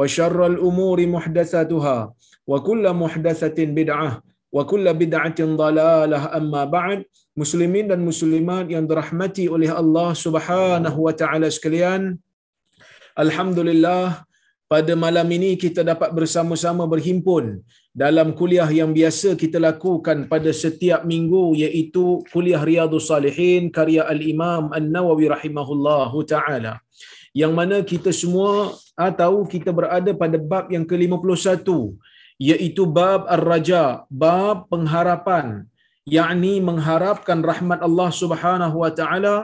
وشر الأمور محدثاتها وكل محدثة بدعة وكل بدعة ضلالة أما بعد muslimin dan muslimat yang dirahmati oleh Allah Subhanahu wa taala sekalian alhamdulillah pada malam ini kita dapat bersama-sama berhimpun dalam kuliah yang biasa kita lakukan pada setiap minggu iaitu kuliah riyadhus salihin karya al-Imam An-Nawawi rahimahullahu taala yang mana kita semua ah, tahu kita berada pada bab yang ke-51 iaitu bab ar-raja bab pengharapan yakni mengharapkan rahmat Allah Subhanahu wa taala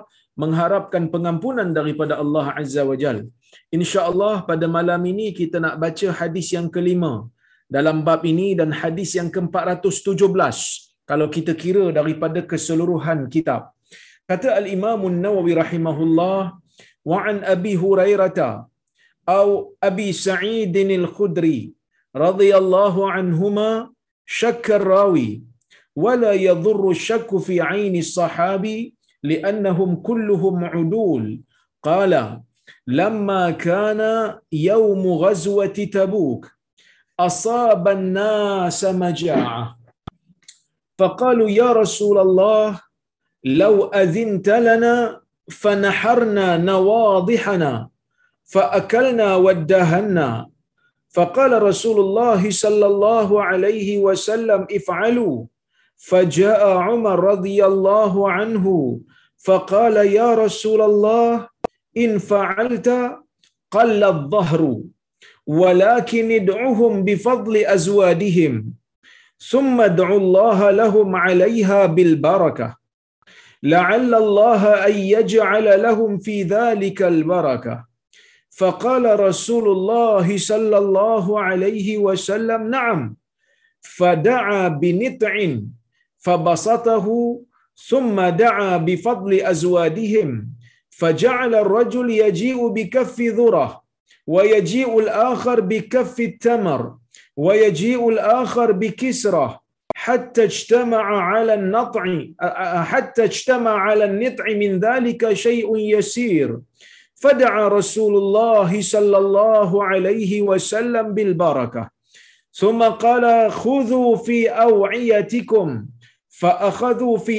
mengharapkan pengampunan daripada Allah Azza wa Jal. Insya-Allah pada malam ini kita nak baca hadis yang kelima dalam bab ini dan hadis yang ke-417 kalau kita kira daripada keseluruhan kitab. Kata al-Imam An-Nawawi rahimahullah وعن أبي هريرة أو أبي سعيد الخدري رضي الله عنهما شك الراوي ولا يضر الشك في عين الصحابي لأنهم كلهم عدول. قال لما كان يوم غزوة تبوك أصاب الناس مجاعة. فقالوا يا رسول الله لو أذنت لنا فنحرنا نواضحنا فأكلنا ودهنا. فقال رسول الله صلى الله عليه وسلم افعلوا. فجاء عمر رضي الله عنه فقال يا رسول الله إن فعلت قل الظهر ولكن ادعهم بفضل أزوادهم ثم ادعوا الله لهم عليها بالبركة. لعل الله أن يجعل لهم في ذلك البركة. فقال رسول الله صلى الله عليه وسلم نعم. فدعا بنطع فبسطه ثم دعا بفضل ازوادهم فجعل الرجل يجيء بكف ذرة ويجيء الآخر بكف التمر ويجيء الآخر بكسرة حتى اجتمع على النطع حتى اجتمع على النطع من ذلك شيء يسير. فدعا رسول الله صلى الله عليه وسلم بالبركة. ثم قال خذوا في أوعيتكم. فأخذوا في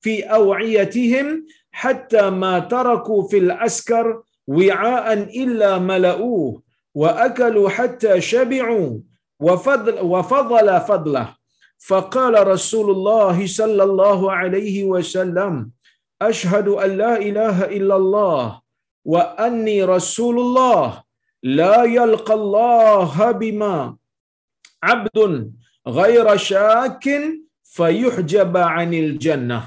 في أوعيتهم حتى ما تركوا في العسكر وعاء إلا ملؤوه وأكلوا حتى شبعوا وفضل وفضل فضله. فقال رسول الله صلى الله عليه وسلم أشهد أن لا إله إلا الله وأني رسول الله لا يلقى الله بما عبد غير شاك فيحجب عن الجنة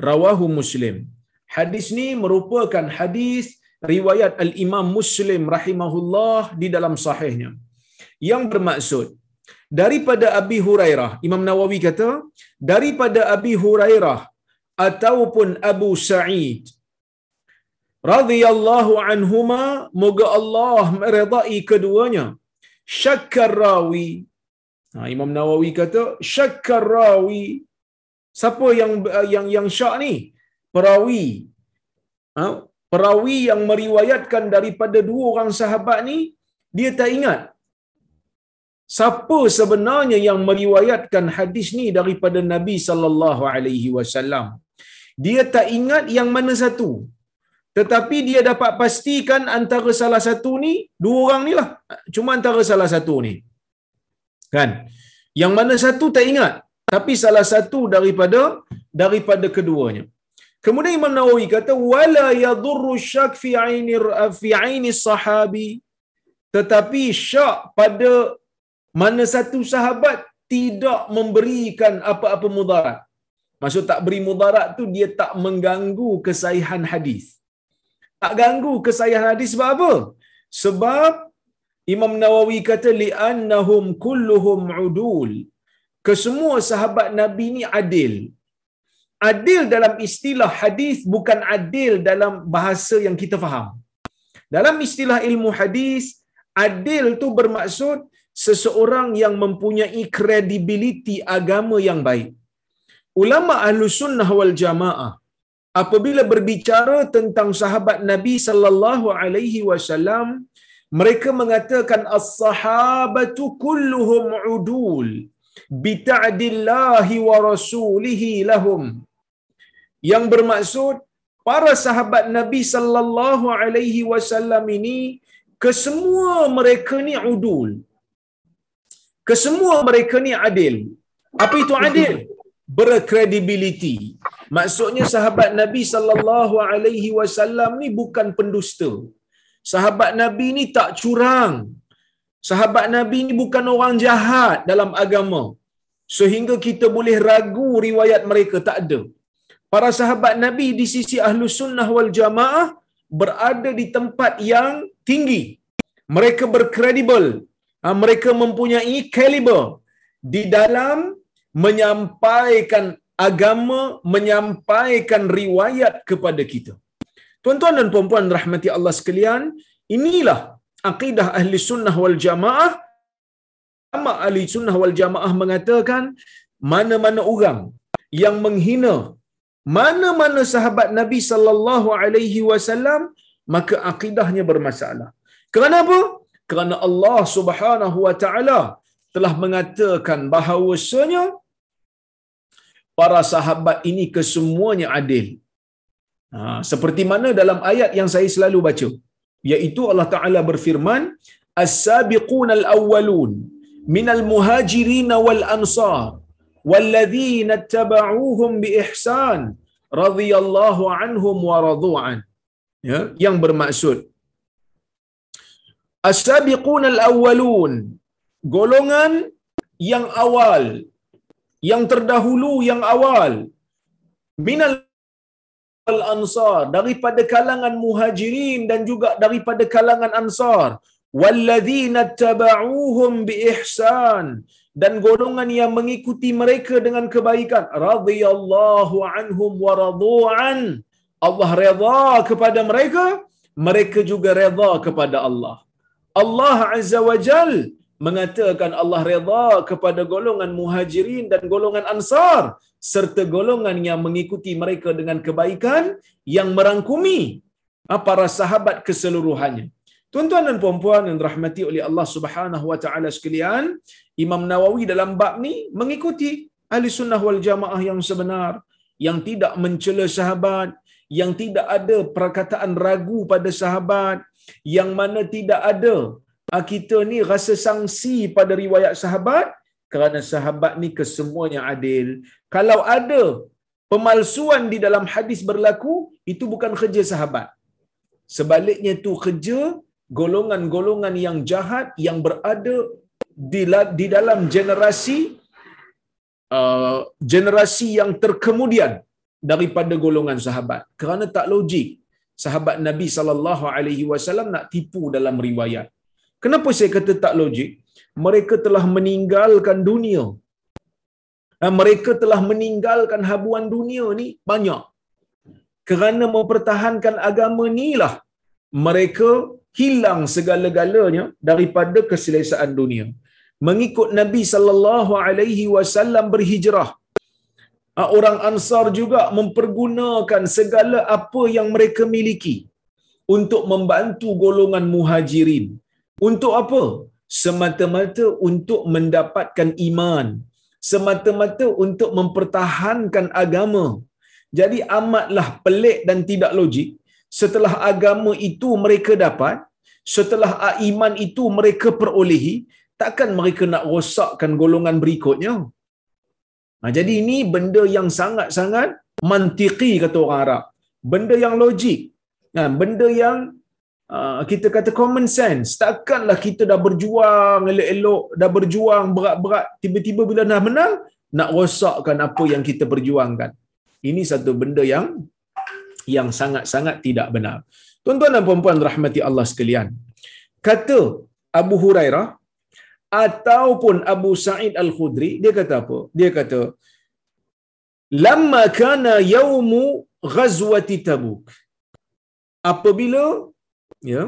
رواه مسلم Hadis ni merupakan hadis riwayat Al-Imam Muslim rahimahullah di dalam sahihnya. Yang bermaksud daripada Abi Hurairah. Imam Nawawi kata, daripada Abi Hurairah ataupun Abu Sa'id radhiyallahu anhuma moga Allah meredai keduanya syakkar rawi ha, Imam Nawawi kata syakkar rawi siapa yang yang yang syak ni perawi ha? perawi yang meriwayatkan daripada dua orang sahabat ni dia tak ingat siapa sebenarnya yang meriwayatkan hadis ni daripada Nabi sallallahu alaihi wasallam? Dia tak ingat yang mana satu. Tetapi dia dapat pastikan antara salah satu ni dua orang ni lah. Cuma antara salah satu ni. Kan? Yang mana satu tak ingat. Tapi salah satu daripada daripada keduanya. Kemudian Imam Nawawi kata wala yadurru syak fi aini fi aini sahabi. Tetapi syak pada mana satu sahabat tidak memberikan apa-apa mudarat maksud tak beri mudarat tu dia tak mengganggu kesahihan hadis tak ganggu kesahihan hadis sebab apa sebab Imam Nawawi kata li'annahum kulluhum udul. Kesemua sahabat Nabi ni adil. Adil dalam istilah hadis bukan adil dalam bahasa yang kita faham. Dalam istilah ilmu hadis, adil tu bermaksud seseorang yang mempunyai kredibiliti agama yang baik. Ulama ahlu sunnah wal jamaah apabila berbicara tentang sahabat Nabi sallallahu alaihi wasallam mereka mengatakan as-sahabatu kulluhum udul bi ta'dillahi wa rasulihi lahum yang bermaksud para sahabat Nabi sallallahu alaihi wasallam ini kesemua mereka ni udul kesemua mereka ni adil apa itu adil berkredibiliti maksudnya sahabat Nabi sallallahu alaihi wasallam ni bukan pendusta sahabat Nabi ni tak curang. Sahabat Nabi ni bukan orang jahat dalam agama. Sehingga kita boleh ragu riwayat mereka. Tak ada. Para sahabat Nabi di sisi ahlu sunnah wal jamaah berada di tempat yang tinggi. Mereka berkredibel. Ha, mereka mempunyai kaliber di dalam menyampaikan agama, menyampaikan riwayat kepada kita. Tuan-tuan dan puan-puan rahmati Allah sekalian, inilah akidah ahli sunnah wal jamaah. Ulama ahli sunnah wal jamaah mengatakan, mana-mana orang yang menghina mana-mana sahabat Nabi sallallahu alaihi wasallam maka akidahnya bermasalah. Kenapa? Kerana Allah Subhanahu wa taala telah mengatakan bahawasanya para sahabat ini kesemuanya adil. Ha, seperti mana dalam ayat yang saya selalu baca, iaitu Allah Taala berfirman, "As-sabiqun al-awwalun minal muhajirin wal ansar walladzina tabauhum bi ihsan radhiyallahu anhum wa radu'an." Ya, yang bermaksud As-sabiqun al-awwalun. Golongan yang awal yang terdahulu yang awal. Minal al-ansar daripada kalangan muhajirin dan juga daripada kalangan ansar. Walladzina tabauhum biihsan. Dan golongan yang mengikuti mereka dengan kebaikan. Radhiyallahu anhum wa radu'an. Allah redha kepada mereka mereka juga redha kepada Allah Allah azza wa jal mengatakan Allah redha kepada golongan muhajirin dan golongan ansar serta golongan yang mengikuti mereka dengan kebaikan yang merangkumi para sahabat keseluruhannya. Tuan-tuan dan puan-puan yang dirahmati oleh Allah Subhanahu wa taala sekalian, Imam Nawawi dalam bab ni mengikuti ahli sunnah wal jamaah yang sebenar yang tidak mencela sahabat, yang tidak ada perkataan ragu pada sahabat, yang mana tidak ada ah, kita ni rasa sangsi pada riwayat sahabat kerana sahabat ni kesemuanya adil. Kalau ada pemalsuan di dalam hadis berlaku, itu bukan kerja sahabat. Sebaliknya itu kerja golongan-golongan yang jahat yang berada di, di dalam generasi uh, generasi yang terkemudian daripada golongan sahabat. Kerana tak logik sahabat Nabi sallallahu alaihi wasallam nak tipu dalam riwayat. Kenapa saya kata tak logik? mereka telah meninggalkan dunia. Dan mereka telah meninggalkan habuan dunia ni banyak. Kerana mempertahankan agama inilah mereka hilang segala-galanya daripada keselesaan dunia. Mengikut Nabi sallallahu alaihi wasallam berhijrah Ah, orang Ansar juga mempergunakan segala apa yang mereka miliki untuk membantu golongan Muhajirin. Untuk apa? Semata-mata untuk mendapatkan iman. Semata-mata untuk mempertahankan agama. Jadi amatlah pelik dan tidak logik setelah agama itu mereka dapat, setelah iman itu mereka perolehi, takkan mereka nak rosakkan golongan berikutnya? Ha, jadi ini benda yang sangat-sangat mantiki kata orang Arab. Benda yang logik. Ha, benda yang uh, kita kata common sense. Takkanlah kita dah berjuang elok-elok, dah berjuang berat-berat, tiba-tiba bila dah menang, nak rosakkan apa yang kita perjuangkan. Ini satu benda yang yang sangat-sangat tidak benar. Tuan-tuan dan puan-puan rahmati Allah sekalian. Kata Abu Hurairah ataupun Abu Sa'id Al-Khudri, dia kata apa? Dia kata, Lama kana yaumu ghazwati tabuk. Apabila ya,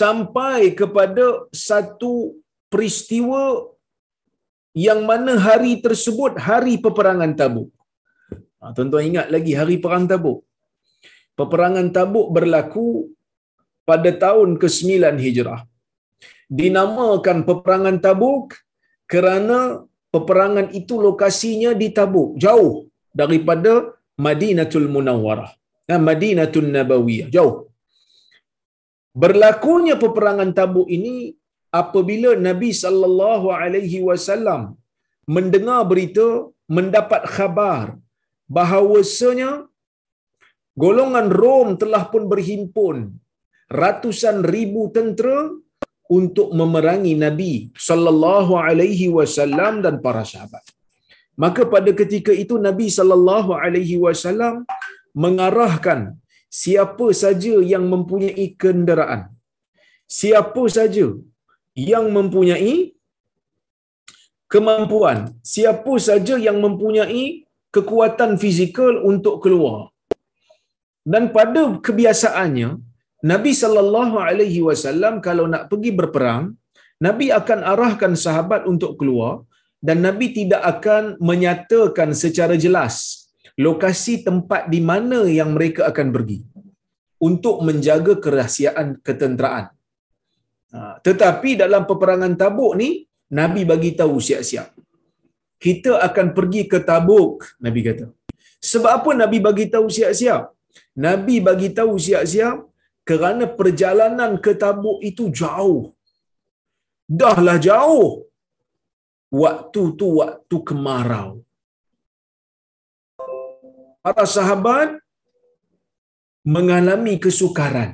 sampai kepada satu peristiwa yang mana hari tersebut hari peperangan tabuk. Ha, tuan-tuan ingat lagi hari perang tabuk. Peperangan tabuk berlaku pada tahun ke-9 Hijrah dinamakan peperangan Tabuk kerana peperangan itu lokasinya di Tabuk, jauh daripada Madinatul Munawwarah. Dan Madinatul Nabawiyah, jauh. Berlakunya peperangan Tabuk ini apabila Nabi sallallahu alaihi wasallam mendengar berita, mendapat khabar bahawasanya golongan Rom telah pun berhimpun ratusan ribu tentera untuk memerangi Nabi sallallahu alaihi wasallam dan para sahabat. Maka pada ketika itu Nabi sallallahu alaihi wasallam mengarahkan siapa saja yang mempunyai kenderaan. Siapa saja yang mempunyai kemampuan, siapa saja yang mempunyai kekuatan fizikal untuk keluar. Dan pada kebiasaannya, Nabi sallallahu alaihi wasallam kalau nak pergi berperang, Nabi akan arahkan sahabat untuk keluar dan Nabi tidak akan menyatakan secara jelas lokasi tempat di mana yang mereka akan pergi untuk menjaga kerahsiaan ketenteraan. Ha, tetapi dalam peperangan Tabuk ni Nabi bagi tahu siap-siap. Kita akan pergi ke Tabuk, Nabi kata. Sebab apa Nabi bagi tahu siap-siap? Nabi bagi tahu siap-siap kerana perjalanan ke Tabuk itu jauh. Dahlah jauh. Waktu tu waktu kemarau. Para sahabat mengalami kesukaran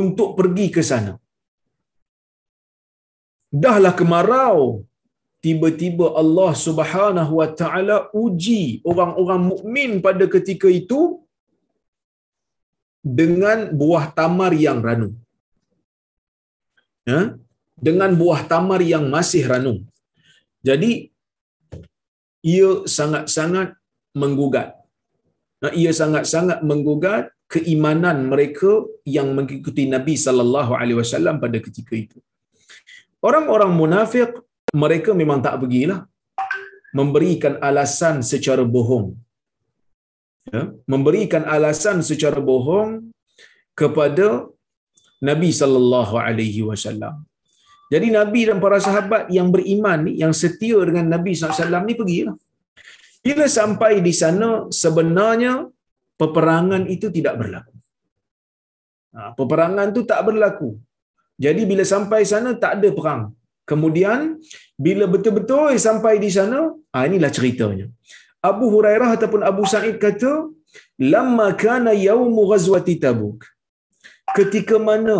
untuk pergi ke sana. Dahlah kemarau, tiba-tiba Allah Subhanahu Wa Taala uji orang-orang mukmin pada ketika itu dengan buah tamar yang ranum. Ya? Dengan buah tamar yang masih ranum. Jadi ia sangat-sangat menggugat. Nah, ia sangat-sangat menggugat keimanan mereka yang mengikuti Nabi sallallahu alaihi wasallam pada ketika itu. Orang-orang munafik mereka memang tak pergilah memberikan alasan secara bohong ya, memberikan alasan secara bohong kepada Nabi sallallahu alaihi wasallam. Jadi Nabi dan para sahabat yang beriman ni yang setia dengan Nabi wasallam ni pergilah. Bila sampai di sana sebenarnya peperangan itu tidak berlaku. Ha, peperangan tu tak berlaku. Jadi bila sampai sana tak ada perang. Kemudian bila betul-betul sampai di sana, ah inilah ceritanya. Abu Hurairah ataupun Abu Sa'id kata, "Lamma kana yaumu ghazwati Tabuk." Ketika mana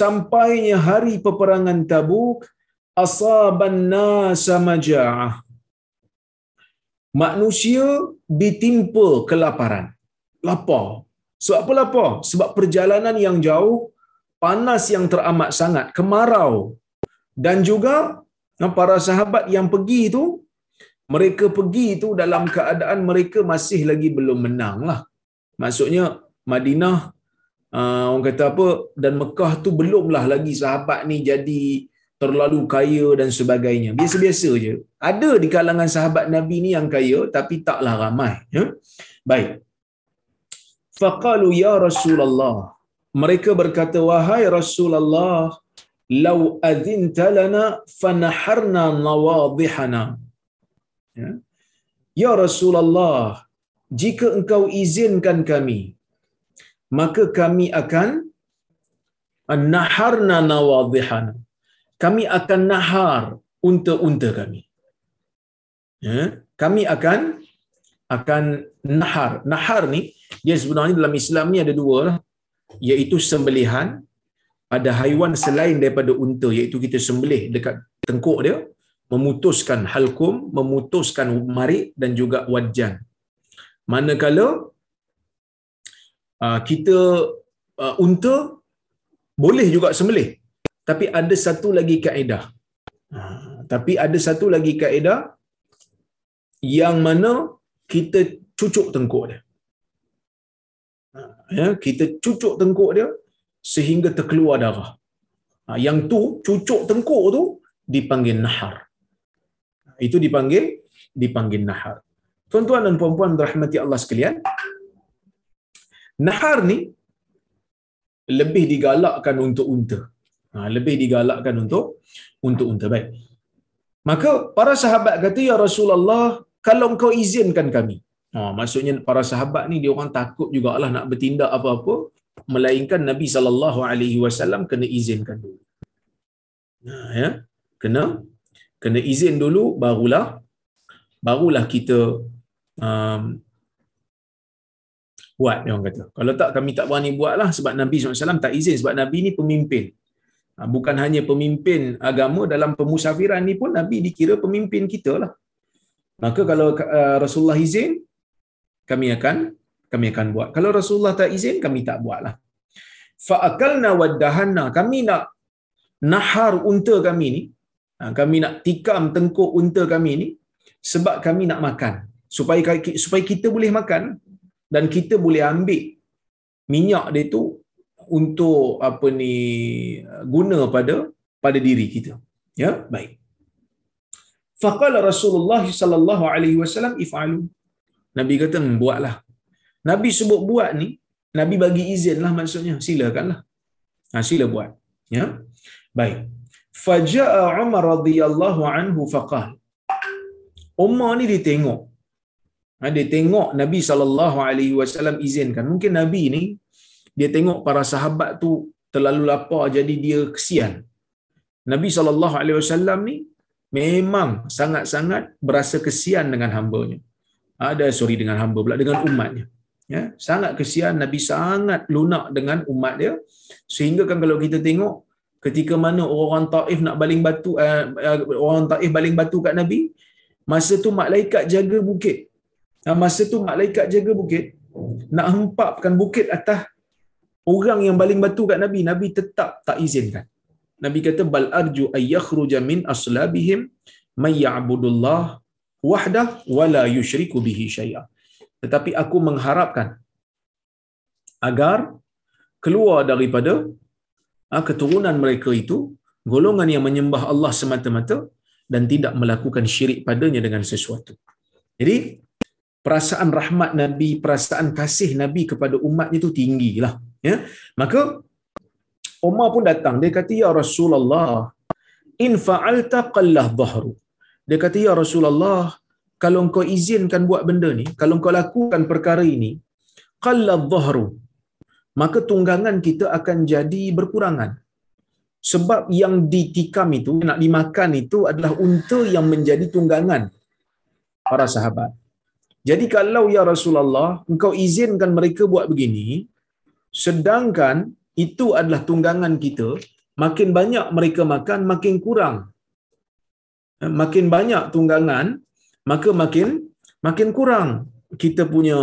sampainya hari peperangan Tabuk, asaban nasa maja'ah. Manusia ditimpa kelaparan. Lapar. Sebab apa lapar? Sebab perjalanan yang jauh, panas yang teramat sangat, kemarau. Dan juga para sahabat yang pergi itu mereka pergi itu dalam keadaan mereka masih lagi belum menang lah. Maksudnya Madinah uh, orang kata apa dan Mekah tu belumlah lagi sahabat ni jadi terlalu kaya dan sebagainya. Biasa-biasa je. Ada di kalangan sahabat Nabi ni yang kaya tapi taklah ramai. Ya? Baik. Faqalu ya Rasulullah. Mereka berkata, wahai Rasulullah, lau adzinta lana fanaharna nawadihana. Ya? ya Rasulullah, jika engkau izinkan kami, maka kami akan naharna nawadihana kami akan nahar unta-unta kami. Ya, kami akan akan nahar. Nahar ni dia sebenarnya dalam Islam ni ada dua lah. Iaitu sembelihan ada haiwan selain daripada unta iaitu kita sembelih dekat tengkuk dia memutuskan halkum, memutuskan marik dan juga wajan. Manakala uh, kita uh, unta boleh juga sembelih tapi ada satu lagi kaedah. Ha, tapi ada satu lagi kaedah yang mana kita cucuk tengkuk dia. Ya, kita cucuk tengkuk dia sehingga terkeluar darah. Yang tu cucuk tengkuk tu dipanggil nahar. Itu dipanggil dipanggil nahar. Tuan-tuan dan puan-puan rahmati Allah sekalian, nahar ni lebih digalakkan untuk unta. Ha, lebih digalakkan untuk untuk unta baik. Maka para sahabat kata ya Rasulullah kalau engkau izinkan kami. Ha, maksudnya para sahabat ni dia orang takut jugalah nak bertindak apa-apa melainkan Nabi wasallam kena izinkan dulu. Ha, ya. Kena kena izin dulu barulah barulah kita um, buat dia orang kata. Kalau tak kami tak berani buatlah sebab Nabi SAW tak izin sebab Nabi ni pemimpin. Ha, bukan hanya pemimpin agama dalam pemusafiran ni pun Nabi dikira pemimpin kita lah. Maka kalau uh, Rasulullah izin, kami akan kami akan buat. Kalau Rasulullah tak izin, kami tak buat lah. Fa'akalna waddahanna. Kami nak nahar unta kami ni. Ha, kami nak tikam tengkuk unta kami ni. Sebab kami nak makan. Supaya supaya kita boleh makan. Dan kita boleh ambil minyak dia tu untuk apa ni guna pada pada diri kita. Ya, baik. Faqala Rasulullah sallallahu alaihi wasallam if'alu. Nabi kata hmm, buatlah. Nabi sebut buat ni, Nabi bagi izin lah maksudnya. Silakanlah. Ha, sila buat. Ya. Baik. Faja'a Umar radhiyallahu anhu faqal. Umar ni dia tengok. Ha, dia tengok Nabi sallallahu alaihi wasallam izinkan. Mungkin Nabi ni dia tengok para sahabat tu terlalu lapar jadi dia kesian. Nabi SAW ni memang sangat-sangat berasa kesian dengan hambanya. Ada sorry dengan hamba pula dengan umatnya. Ya, sangat kesian Nabi sangat lunak dengan umat dia sehingga kan kalau kita tengok ketika mana orang Taif nak baling batu uh, orang Taif baling batu kat Nabi masa tu malaikat jaga bukit. Masa tu malaikat jaga bukit nak hempapkan bukit atas orang yang baling batu kat Nabi, Nabi tetap tak izinkan. Nabi kata bal arju ay yakhruja min aslabihim may ya'budullah wahdah wala yushriku bihi syai'a. Tetapi aku mengharapkan agar keluar daripada ah, keturunan mereka itu golongan yang menyembah Allah semata-mata dan tidak melakukan syirik padanya dengan sesuatu. Jadi perasaan rahmat Nabi, perasaan kasih Nabi kepada umatnya itu tinggilah ya. Maka Umar pun datang. Dia kata ya Rasulullah in fa'alta qallah dhahru. Dia kata ya Rasulullah kalau engkau izinkan buat benda ni kalau engkau lakukan perkara ini qallah dhahru maka tunggangan kita akan jadi berkurangan sebab yang ditikam itu nak dimakan itu adalah unta yang menjadi tunggangan para sahabat jadi kalau ya Rasulullah engkau izinkan mereka buat begini Sedangkan itu adalah tunggangan kita, makin banyak mereka makan, makin kurang. Eh, makin banyak tunggangan, maka makin makin kurang kita punya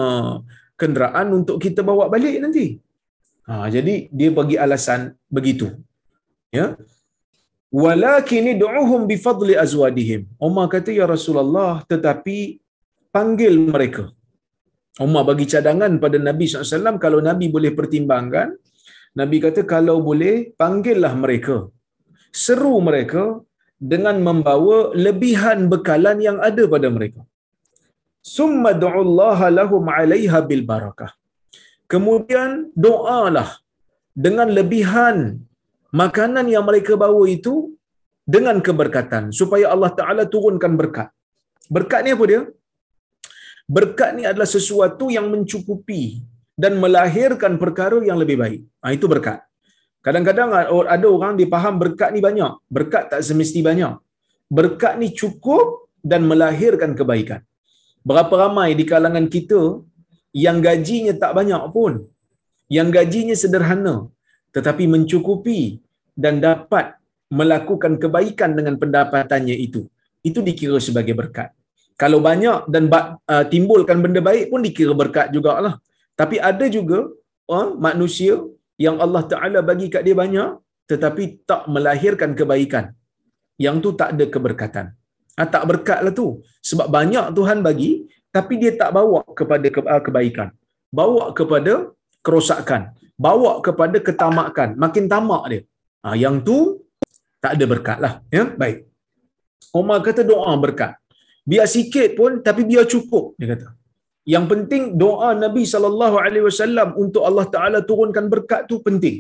kenderaan untuk kita bawa balik nanti. Ha, jadi dia bagi alasan begitu. Ya. Walakin du'uhum bi fadli azwadihim. Umar kata ya Rasulullah tetapi panggil mereka Umar bagi cadangan pada Nabi SAW, kalau Nabi boleh pertimbangkan, Nabi kata kalau boleh, panggillah mereka. seru mereka dengan membawa lebihan bekalan yang ada pada mereka summa du'ullaha lahum 'alaiha bil barakah kemudian doalah dengan lebihan makanan yang mereka bawa itu dengan keberkatan supaya Allah Taala turunkan berkat. Berkat ni apa dia? Berkat ni adalah sesuatu yang mencukupi dan melahirkan perkara yang lebih baik. Ha, itu berkat. Kadang-kadang ada orang dia faham berkat ni banyak berkat tak semesti banyak. Berkat ni cukup dan melahirkan kebaikan. Berapa ramai di kalangan kita yang gajinya tak banyak pun. Yang gajinya sederhana tetapi mencukupi dan dapat melakukan kebaikan dengan pendapatannya itu. Itu dikira sebagai berkat. Kalau banyak dan uh, timbulkan benda baik pun dikira berkat jugalah. Tapi ada juga uh, manusia yang Allah Taala bagi kat dia banyak tetapi tak melahirkan kebaikan. Yang tu tak ada keberkatan. Ha, tak berkat lah tu. Sebab banyak Tuhan bagi tapi dia tak bawa kepada uh, kebaikan. Bawa kepada kerosakan. Bawa kepada ketamakan. Makin tamak dia. Ha, yang tu tak ada berkat lah ya? Baik. Umar kata doa berkat. Biar sikit pun tapi biar cukup dia kata. Yang penting doa Nabi sallallahu alaihi wasallam untuk Allah taala turunkan berkat tu penting.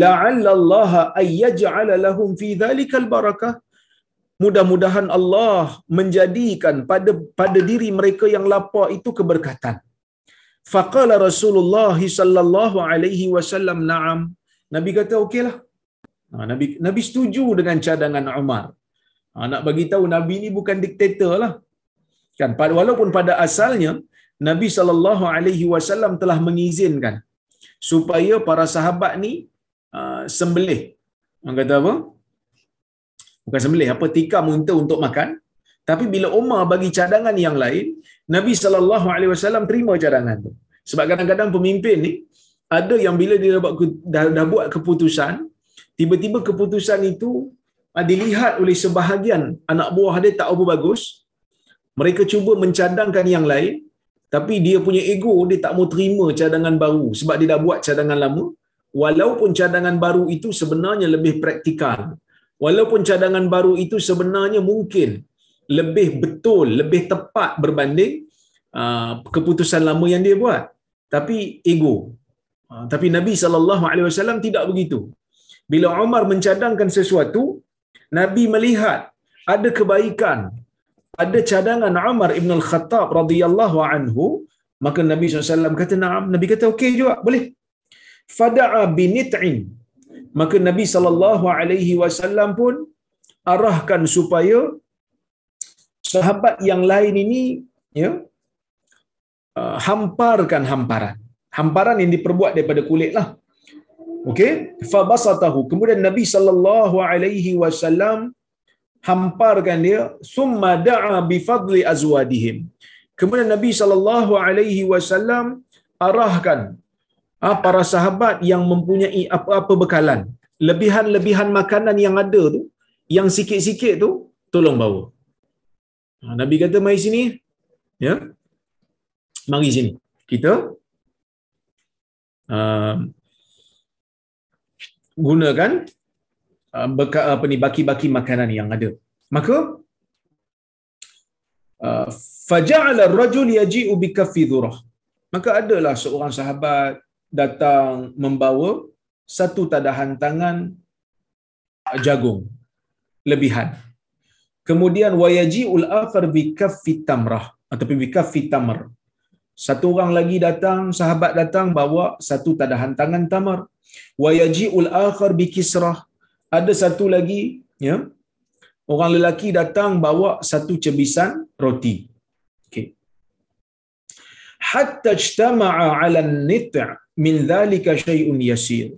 La'alla Allah ayyaj'ala lahum fi dhalikal barakah mudah-mudahan Allah menjadikan pada pada diri mereka yang lapar itu keberkatan faqala Rasulullah sallallahu alaihi wasallam na'am Nabi kata okeylah ha, Nabi Nabi setuju dengan cadangan Umar Ha, nak bagi tahu Nabi ni bukan diktator lah. Kan, walaupun pada asalnya Nabi sallallahu alaihi wasallam telah mengizinkan supaya para sahabat ni uh, sembelih. Orang kata apa? Bukan sembelih, apa tikam unta untuk makan. Tapi bila Umar bagi cadangan yang lain, Nabi sallallahu alaihi wasallam terima cadangan tu. Sebab kadang-kadang pemimpin ni ada yang bila dia dah, dah, dah buat keputusan, tiba-tiba keputusan itu Ah, dilihat oleh sebahagian anak buah dia tak apa bagus mereka cuba mencadangkan yang lain tapi dia punya ego dia tak mau terima cadangan baru sebab dia dah buat cadangan lama walaupun cadangan baru itu sebenarnya lebih praktikal walaupun cadangan baru itu sebenarnya mungkin lebih betul lebih tepat berbanding uh, keputusan lama yang dia buat. Tapi ego. Uh, tapi Nabi saw tidak begitu. Bila Umar mencadangkan sesuatu Nabi melihat ada kebaikan ada cadangan Umar ibn al-Khattab radhiyallahu anhu maka Nabi SAW kata na'am. Nabi kata okey juga boleh. Fada'a binit'in maka Nabi sallallahu alaihi wasallam pun arahkan supaya sahabat yang lain ini ya uh, hamparkan hamparan hamparan yang diperbuat daripada kulit lah Okey, fa basatahu. Kemudian Nabi sallallahu alaihi wasallam hamparkan dia, summa da'a bi fadli azwadihim. Kemudian Nabi sallallahu alaihi wasallam arahkan ah, para sahabat yang mempunyai apa-apa bekalan, lebihan-lebihan makanan yang ada tu, yang sikit-sikit tu tolong bawa. Ah, Nabi kata mari sini. Ya. Mari sini. Kita uh, gunakan uh, beka, apa ni baki-baki makanan yang ada. Maka faja'ala ar-rajul yaji'u bi kaffi. Maka adalah seorang sahabat datang membawa satu tadahan tangan jagung lebihan. Kemudian wayaji'ul akhar bi kaffi tamrah ataupun bi kaffi tamr. Satu orang lagi datang, sahabat datang bawa satu tadahan tangan tamar wa yaji'ul akhar bi kisrah ada satu lagi ya orang lelaki datang bawa satu cebisan roti okey hatta ijtama'a 'ala an-nit' min dhalika shay'un yasir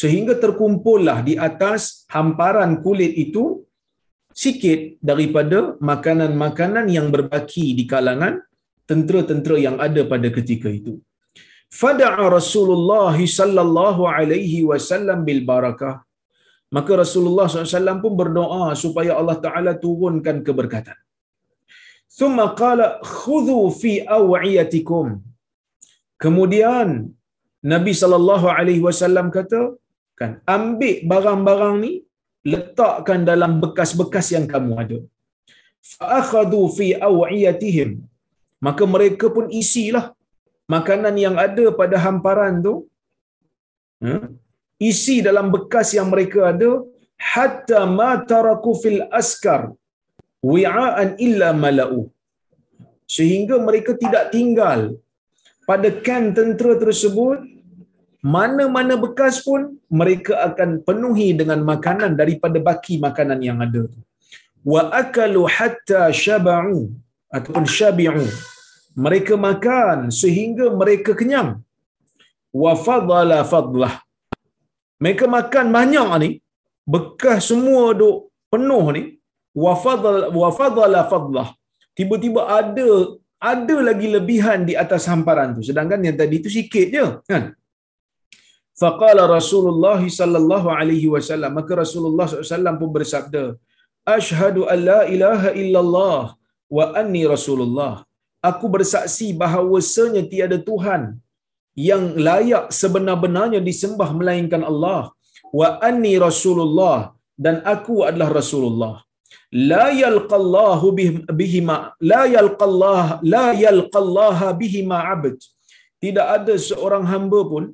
sehingga terkumpullah di atas hamparan kulit itu sikit daripada makanan-makanan yang berbaki di kalangan tentera-tentera yang ada pada ketika itu fada'a Rasulullah sallallahu alaihi wasallam bil barakah maka Rasulullah SAW pun berdoa supaya Allah Taala turunkan keberkatan. Thumma qala khudhu fi aw'iyatikum. Kemudian Nabi sallallahu alaihi wasallam kata kan ambil barang-barang ni letakkan dalam bekas-bekas yang kamu ada fa'akhadhu fi aw'iyatihim maka mereka pun isilah makanan yang ada pada hamparan tu ha? isi dalam bekas yang mereka ada hatta ma taraku fil askar wi'aan illa mala'u sehingga mereka tidak tinggal pada kan tentera tersebut mana-mana bekas pun mereka akan penuhi dengan makanan daripada baki makanan yang ada wa akalu hatta shaba'u ataupun syabi'u. Mereka makan sehingga mereka kenyang. Wa fadala fadlah. Mereka makan banyak ni bekas semua duk penuh ni. Wa fadala fadlah. Tiba-tiba ada ada lagi lebihan di atas hamparan tu. Sedangkan yang tadi tu sikit je kan? Faqala rasulullah sallallahu alaihi wasallam maka rasulullah sallallahu pun bersabda asyhadu an la ilaha illallah wa anni rasulullah. Aku bersaksi bahawasanya tiada tuhan yang layak sebenar-benarnya disembah melainkan Allah. Wa anni rasulullah dan aku adalah rasulullah la yalqallahu bihima la yalqallah la yalqallaha bihima abd. Tidak ada seorang hamba pun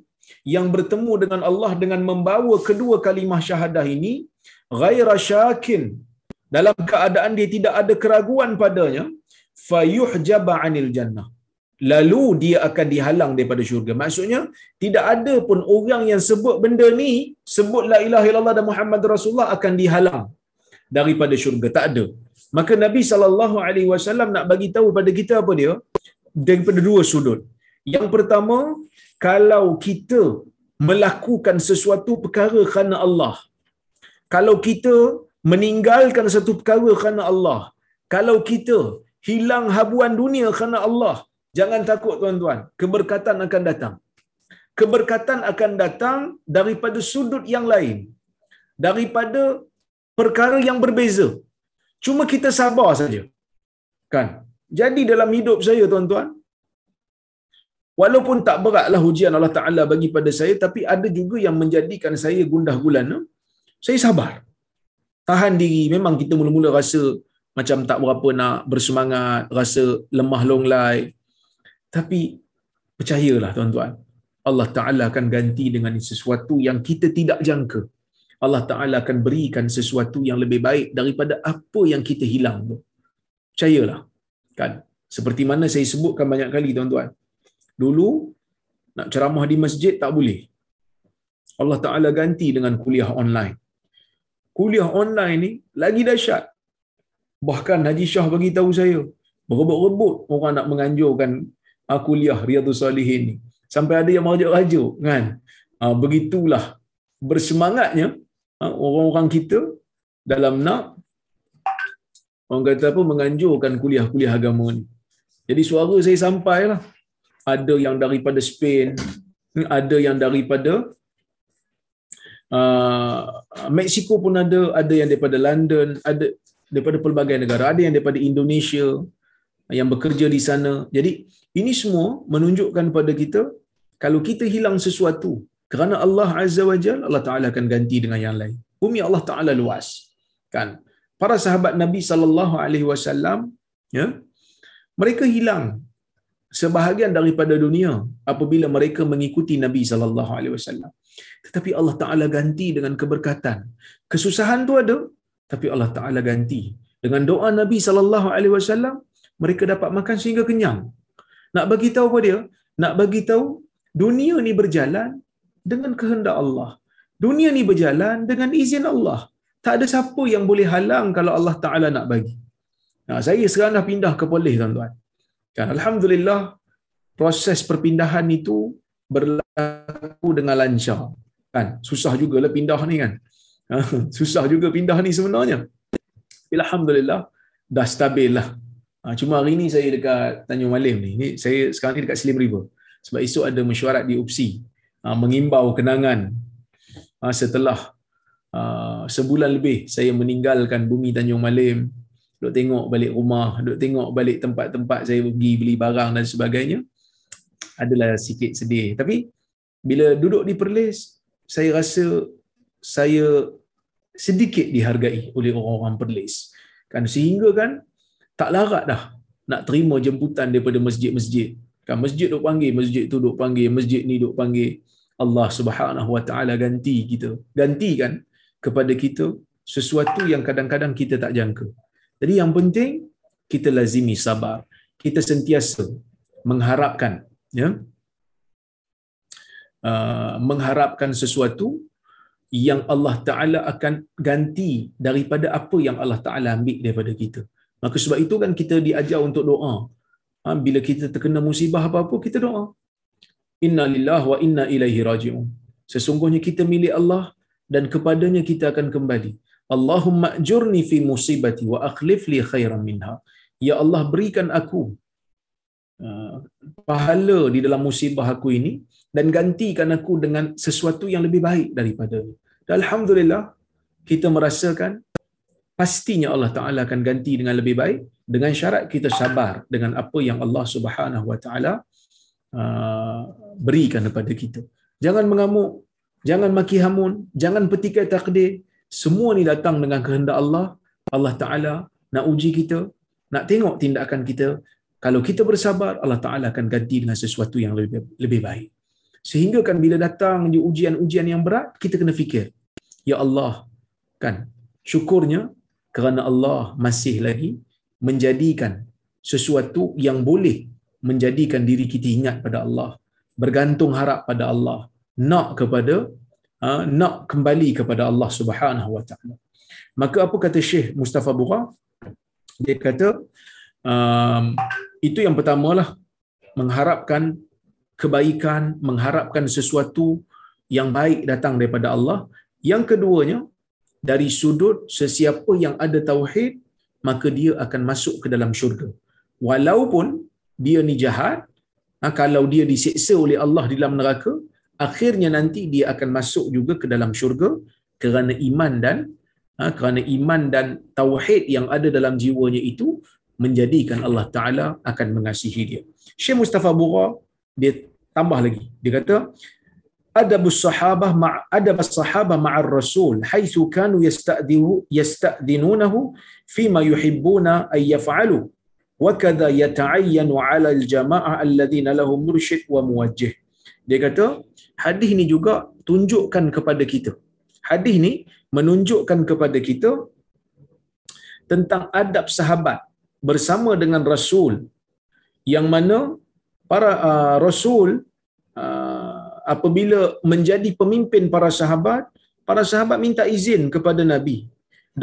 yang bertemu dengan Allah dengan membawa kedua kalimah syahadah ini ghaira syakin. Dalam keadaan dia tidak ada keraguan padanya fayuhjaba anil jannah. Lalu dia akan dihalang daripada syurga. Maksudnya tidak ada pun orang yang sebut benda ni sebut la ilaha illallah dan muhammad rasulullah akan dihalang daripada syurga. Tak ada. Maka nabi sallallahu alaihi wasallam nak bagi tahu pada kita apa dia? Daripada dua sudut. Yang pertama kalau kita melakukan sesuatu perkara kerana Allah. Kalau kita meninggalkan satu perkara kerana Allah. Kalau kita hilang habuan dunia kerana Allah. Jangan takut tuan-tuan. Keberkatan akan datang. Keberkatan akan datang daripada sudut yang lain. Daripada perkara yang berbeza. Cuma kita sabar saja. Kan? Jadi dalam hidup saya tuan-tuan, walaupun tak beratlah ujian Allah Taala bagi pada saya, tapi ada juga yang menjadikan saya gundah gulana. Saya sabar. Tahan diri. Memang kita mula-mula rasa macam tak berapa nak bersemangat, rasa lemah longlai. Tapi percayalah tuan-tuan, Allah Taala akan ganti dengan sesuatu yang kita tidak jangka. Allah Ta'ala akan berikan sesuatu yang lebih baik daripada apa yang kita hilang tu. Percayalah. Kan? Seperti mana saya sebutkan banyak kali tuan-tuan. Dulu, nak ceramah di masjid tak boleh. Allah Ta'ala ganti dengan kuliah online. Kuliah online ni lagi dahsyat. Bahkan Haji Shah bagi tahu saya, berebut-rebut orang nak menganjurkan uh, kuliah Riyadhus Salihin ni. Sampai ada yang merajuk-rajuk kan. Uh, begitulah bersemangatnya orang-orang kita dalam nak orang kata apa menganjurkan kuliah-kuliah agama ni. Jadi suara saya sampai lah. Ada yang daripada Spain, ada yang daripada uh, Mexico pun ada, ada yang daripada London, ada daripada pelbagai negara, ada yang daripada Indonesia yang bekerja di sana. Jadi ini semua menunjukkan pada kita kalau kita hilang sesuatu, kerana Allah Azza wa Jal, Allah Ta'ala akan ganti dengan yang lain. Bumi Allah Ta'ala luas. Kan? Para sahabat Nabi sallallahu alaihi wasallam ya mereka hilang sebahagian daripada dunia apabila mereka mengikuti Nabi sallallahu alaihi wasallam tetapi Allah taala ganti dengan keberkatan kesusahan tu ada tapi Allah taala ganti dengan doa Nabi sallallahu alaihi wasallam mereka dapat makan sehingga kenyang nak bagi tahu apa dia nak bagi tahu dunia ni berjalan dengan kehendak Allah. Dunia ni berjalan dengan izin Allah. Tak ada siapa yang boleh halang kalau Allah Ta'ala nak bagi. Nah, saya sekarang dah pindah ke Perlis, tuan-tuan. Kan, Alhamdulillah, proses perpindahan itu berlaku dengan lancar. Kan? Susah jugalah pindah ni kan. Susah juga pindah ni sebenarnya. Alhamdulillah, dah stabil lah. Ha, cuma hari ni saya dekat Tanjung Malim ni. ni. Saya sekarang ni dekat Slim River. Sebab esok ada mesyuarat di UPSI. Ah, mengimbau kenangan ah, setelah ah, sebulan lebih saya meninggalkan bumi Tanjung Malim duk tengok balik rumah duk tengok balik tempat-tempat saya pergi beli barang dan sebagainya adalah sikit sedih tapi bila duduk di Perlis saya rasa saya sedikit dihargai oleh orang-orang perlis. Kan sehingga kan tak larat dah nak terima jemputan daripada masjid-masjid. Kan masjid duk panggil, masjid tu duk panggil, masjid ni duk panggil. Allah Subhanahu Wa Taala ganti kita. Gantikan kepada kita sesuatu yang kadang-kadang kita tak jangka. Jadi yang penting kita lazimi sabar. Kita sentiasa mengharapkan ya uh, mengharapkan sesuatu yang Allah Taala akan ganti daripada apa yang Allah Taala ambil daripada kita. Maka sebab itu kan kita diajar untuk doa. Ha, bila kita terkena musibah apa-apa kita doa. Inna lillah wa inna ilaihi raji'un. Sesungguhnya kita milik Allah dan kepadanya kita akan kembali. Allahumma ajurni fi musibati wa akhlif li khairan minha. Ya Allah berikan aku uh, pahala di dalam musibah aku ini dan gantikan aku dengan sesuatu yang lebih baik daripada Dan Alhamdulillah kita merasakan pastinya Allah Taala akan ganti dengan lebih baik dengan syarat kita sabar dengan apa yang Allah Subhanahu Wa Taala berikan kepada kita. Jangan mengamuk, jangan maki hamun, jangan petikai takdir. Semua ni datang dengan kehendak Allah. Allah Taala nak uji kita, nak tengok tindakan kita. Kalau kita bersabar, Allah Taala akan ganti dengan sesuatu yang lebih lebih baik. Sehingga kan bila datang di ujian-ujian yang berat, kita kena fikir, ya Allah, kan syukurnya kerana Allah masih lagi menjadikan sesuatu yang boleh menjadikan diri kita ingat pada Allah, bergantung harap pada Allah, nak kepada uh, nak kembali kepada Allah Subhanahu Wa Taala. Maka apa kata Syekh Mustafa Bura? Dia kata um, itu yang pertamalah mengharapkan kebaikan, mengharapkan sesuatu yang baik datang daripada Allah. Yang keduanya dari sudut sesiapa yang ada tauhid maka dia akan masuk ke dalam syurga. Walaupun dia ni jahat, ha, kalau dia diseksa oleh Allah di dalam neraka, akhirnya nanti dia akan masuk juga ke dalam syurga kerana iman dan ha, kerana iman dan tauhid yang ada dalam jiwanya itu menjadikan Allah Taala akan mengasihi dia. Syekh Mustafa Bura dia tambah lagi. Dia kata adab sahabah ma adab sahabah ma'ar rasul haitsu kanu yasta'dinu yasta'dinunahu fima yuhibbuna ay yaf'alu wa kadha yata'ayyanu 'ala al-jama'ah alladhina lahum mursyid wa muwajjih dia kata hadis ni juga tunjukkan kepada kita. Hadis ni menunjukkan kepada kita tentang adab sahabat bersama dengan rasul yang mana para uh, rasul uh, apabila menjadi pemimpin para sahabat, para sahabat minta izin kepada Nabi.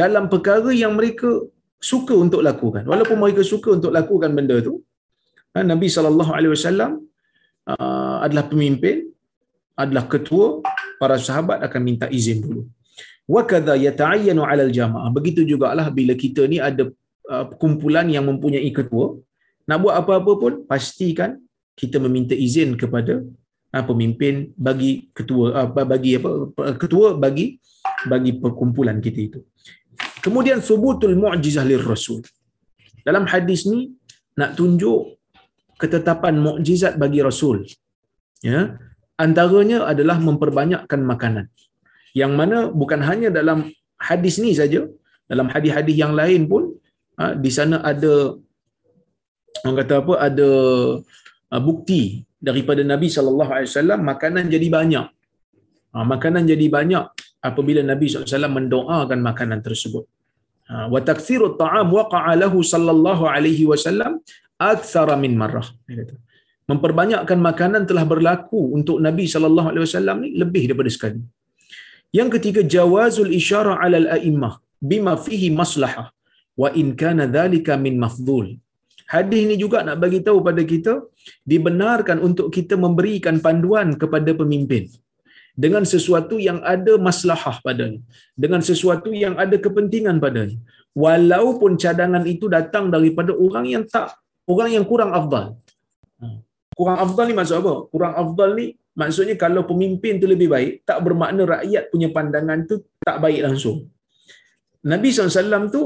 Dalam perkara yang mereka suka untuk lakukan. Walaupun mereka suka untuk lakukan benda tu, ha, Nabi sallallahu alaihi wasallam uh, adalah pemimpin, adalah ketua, para sahabat akan minta izin dulu. Wa kadza yata'ayyanu 'ala al-jamaah. Begitu jugalah bila kita ni ada uh, kumpulan yang mempunyai ketua, nak buat apa-apa pun pastikan kita meminta izin kepada uh, pemimpin bagi ketua bagi apa ketua bagi bagi perkumpulan kita itu. Kemudian subutul mu'jizah lir rasul. Dalam hadis ni nak tunjuk ketetapan mukjizat bagi rasul. Ya. Antaranya adalah memperbanyakkan makanan. Yang mana bukan hanya dalam hadis ni saja, dalam hadis-hadis yang lain pun ha, di sana ada orang kata apa ada uh, bukti daripada Nabi sallallahu alaihi wasallam makanan jadi banyak. Ha, makanan jadi banyak apabila Nabi SAW mendoakan makanan tersebut. Ha, wa takthirut ta'am waqa'a lahu sallallahu alaihi wasallam akthara min marrah. Memperbanyakkan makanan telah berlaku untuk Nabi sallallahu alaihi wasallam ni lebih daripada sekali. Yang ketiga jawazul isyara 'ala al-a'immah bima fihi maslahah wa in kana dhalika min mafdhul. Hadis ini juga nak bagi tahu pada kita dibenarkan untuk kita memberikan panduan kepada pemimpin dengan sesuatu yang ada maslahah padanya, dengan sesuatu yang ada kepentingan padanya. Walaupun cadangan itu datang daripada orang yang tak orang yang kurang afdal. Ha. Kurang afdal ni maksud apa? Kurang afdal ni maksudnya kalau pemimpin tu lebih baik, tak bermakna rakyat punya pandangan tu tak baik langsung. Nabi SAW tu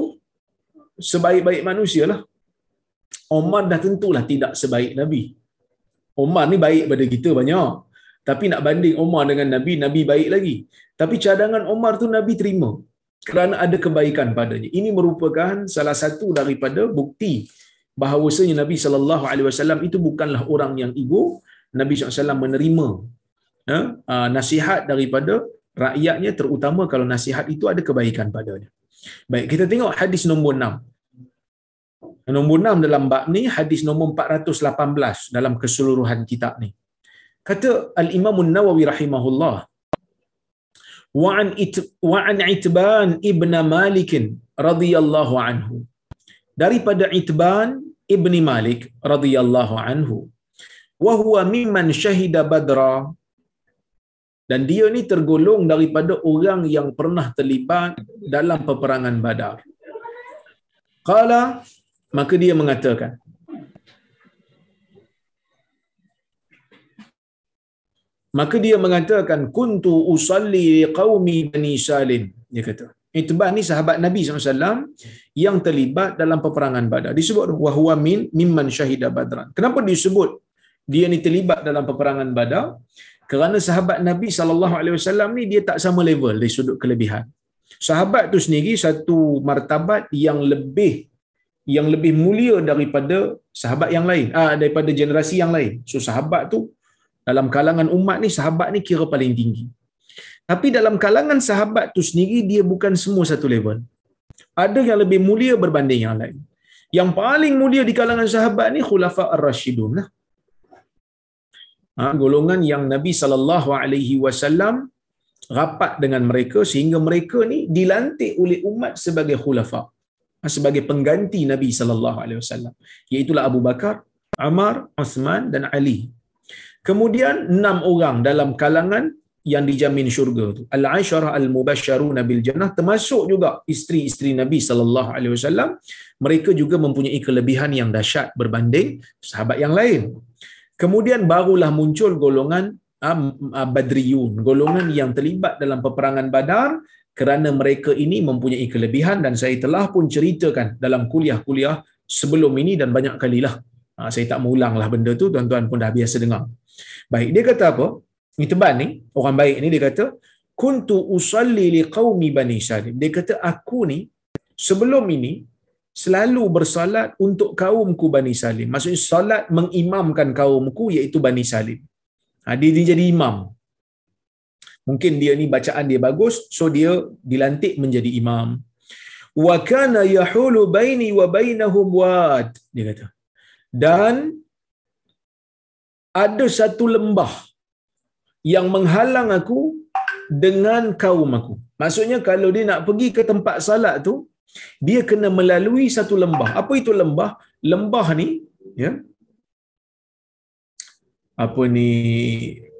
sebaik-baik manusia lah. Omar dah tentulah tidak sebaik Nabi. Omar ni baik pada kita banyak. Tapi nak banding Omar dengan Nabi, Nabi baik lagi. Tapi cadangan Omar tu Nabi terima. kerana ada kebaikan padanya. Ini merupakan salah satu daripada bukti bahawasanya Nabi sallallahu alaihi wasallam itu bukanlah orang yang ego. Nabi SAW menerima ya, nasihat daripada rakyatnya terutama kalau nasihat itu ada kebaikan padanya. Baik, kita tengok hadis nombor 6. Nombor 6 dalam bab ni hadis nombor 418 dalam keseluruhan kitab ni. Kata Al-Imam An-Nawawi rahimahullah it wa an Itban ibn Malik radhiyallahu anhu. Daripada Itban ibn Malik radhiyallahu anhu. Wa huwa mimman syahida Badra dan dia ni tergolong daripada orang yang pernah terlibat dalam peperangan Badar. Qala maka dia mengatakan maka dia mengatakan kuntu usalli qaumi bani salim dia kata Itban ni sahabat Nabi SAW yang terlibat dalam peperangan Badar. Disebut wahwa min mimman syahida badran. Kenapa disebut dia ni terlibat dalam peperangan Badar? Kerana sahabat Nabi SAW ni dia tak sama level dari sudut kelebihan. Sahabat tu sendiri satu martabat yang lebih yang lebih mulia daripada sahabat yang lain, ah daripada generasi yang lain. So sahabat tu dalam kalangan umat ni sahabat ni kira paling tinggi. Tapi dalam kalangan sahabat tu sendiri dia bukan semua satu level. Ada yang lebih mulia berbanding yang lain. Yang paling mulia di kalangan sahabat ni khulafa ar-rasyidun lah. Ha, golongan yang Nabi sallallahu alaihi wasallam rapat dengan mereka sehingga mereka ni dilantik oleh umat sebagai khulafa ha, sebagai pengganti Nabi sallallahu alaihi wasallam iaitu Abu Bakar, Umar, Uthman dan Ali. Kemudian enam orang dalam kalangan yang dijamin syurga tu. Al-Asyarah al-Mubasysyarun bil Jannah termasuk juga isteri-isteri Nabi sallallahu alaihi wasallam. Mereka juga mempunyai kelebihan yang dahsyat berbanding sahabat yang lain. Kemudian barulah muncul golongan uh, Badriyun, golongan yang terlibat dalam peperangan Badar kerana mereka ini mempunyai kelebihan dan saya telah pun ceritakan dalam kuliah-kuliah sebelum ini dan banyak kalilah. Ha, saya tak lah benda tu, tuan-tuan pun dah biasa dengar. Baik, dia kata apa? Ini teban ni, orang baik ni dia kata, kuntu usalli li qaumi bani salim. Dia kata aku ni sebelum ini selalu bersalat untuk kaumku bani salim. Maksudnya salat mengimamkan kaumku iaitu bani salim. Ha, dia, dia jadi imam. Mungkin dia ni bacaan dia bagus, so dia dilantik menjadi imam. Wa kana yahulu baini wa bainahum wad. Dia kata. Dan ada satu lembah yang menghalang aku dengan kaum aku. Maksudnya kalau dia nak pergi ke tempat salat tu, dia kena melalui satu lembah. Apa itu lembah? Lembah ni, ya. Apa ni?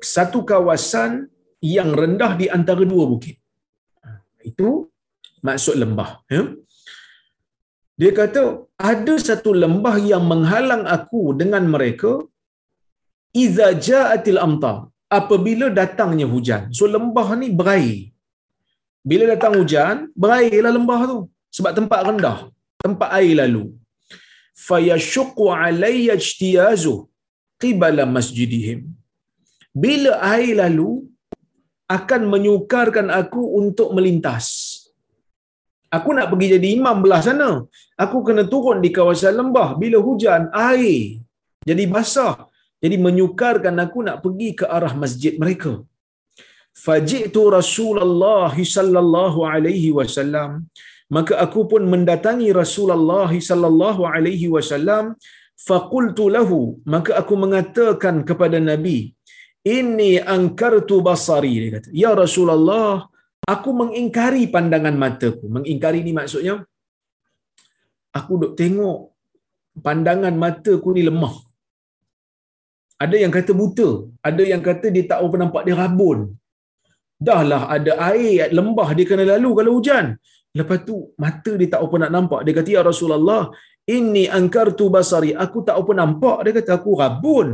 Satu kawasan yang rendah di antara dua bukit. Itu maksud lembah, ya. Dia kata ada satu lembah yang menghalang aku dengan mereka iza ja'atil amtar apabila datangnya hujan. So lembah ni berair. Bila datang hujan, berairlah lembah tu sebab tempat rendah, tempat air lalu. Fayashuqu alayya ijtiyazu qibala masjidihim. Bila air lalu akan menyukarkan aku untuk melintas. Aku nak pergi jadi imam belah sana. Aku kena turun di kawasan lembah. Bila hujan, air jadi basah. Jadi menyukarkan aku nak pergi ke arah masjid mereka. Fajitu Rasulullah sallallahu alaihi wasallam maka aku pun mendatangi Rasulullah sallallahu alaihi wasallam faqultu lahu maka aku mengatakan kepada Nabi inni ankartu basari dia kata ya Rasulullah aku mengingkari pandangan mataku mengingkari ni maksudnya aku duk tengok pandangan mataku ni lemah ada yang kata buta ada yang kata dia tak apa nampak dia rabun dahlah ada air lembah dia kena lalu kalau hujan Lepas tu mata dia tak apa nak nampak. Dia kata ya Rasulullah, inni ankartu basari. Aku tak apa nampak. Dia kata aku rabun.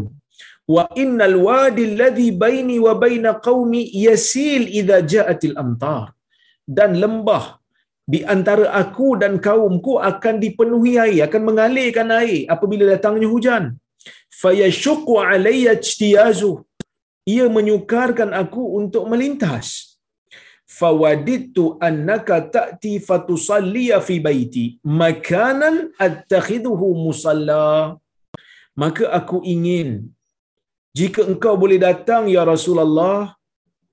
Wa innal wadi alladhi baini wa baina qaumi yasil idza ja'atil amtar. Dan lembah di antara aku dan kaumku akan dipenuhi air, akan mengalirkan air apabila datangnya hujan. Fayashuqu alayya ijtiyazu. Ia menyukarkan aku untuk melintas fawadittu annaka ta'ti fatusalliya fi baiti makanan attakhidhuhu musalla maka aku ingin jika engkau boleh datang ya Rasulullah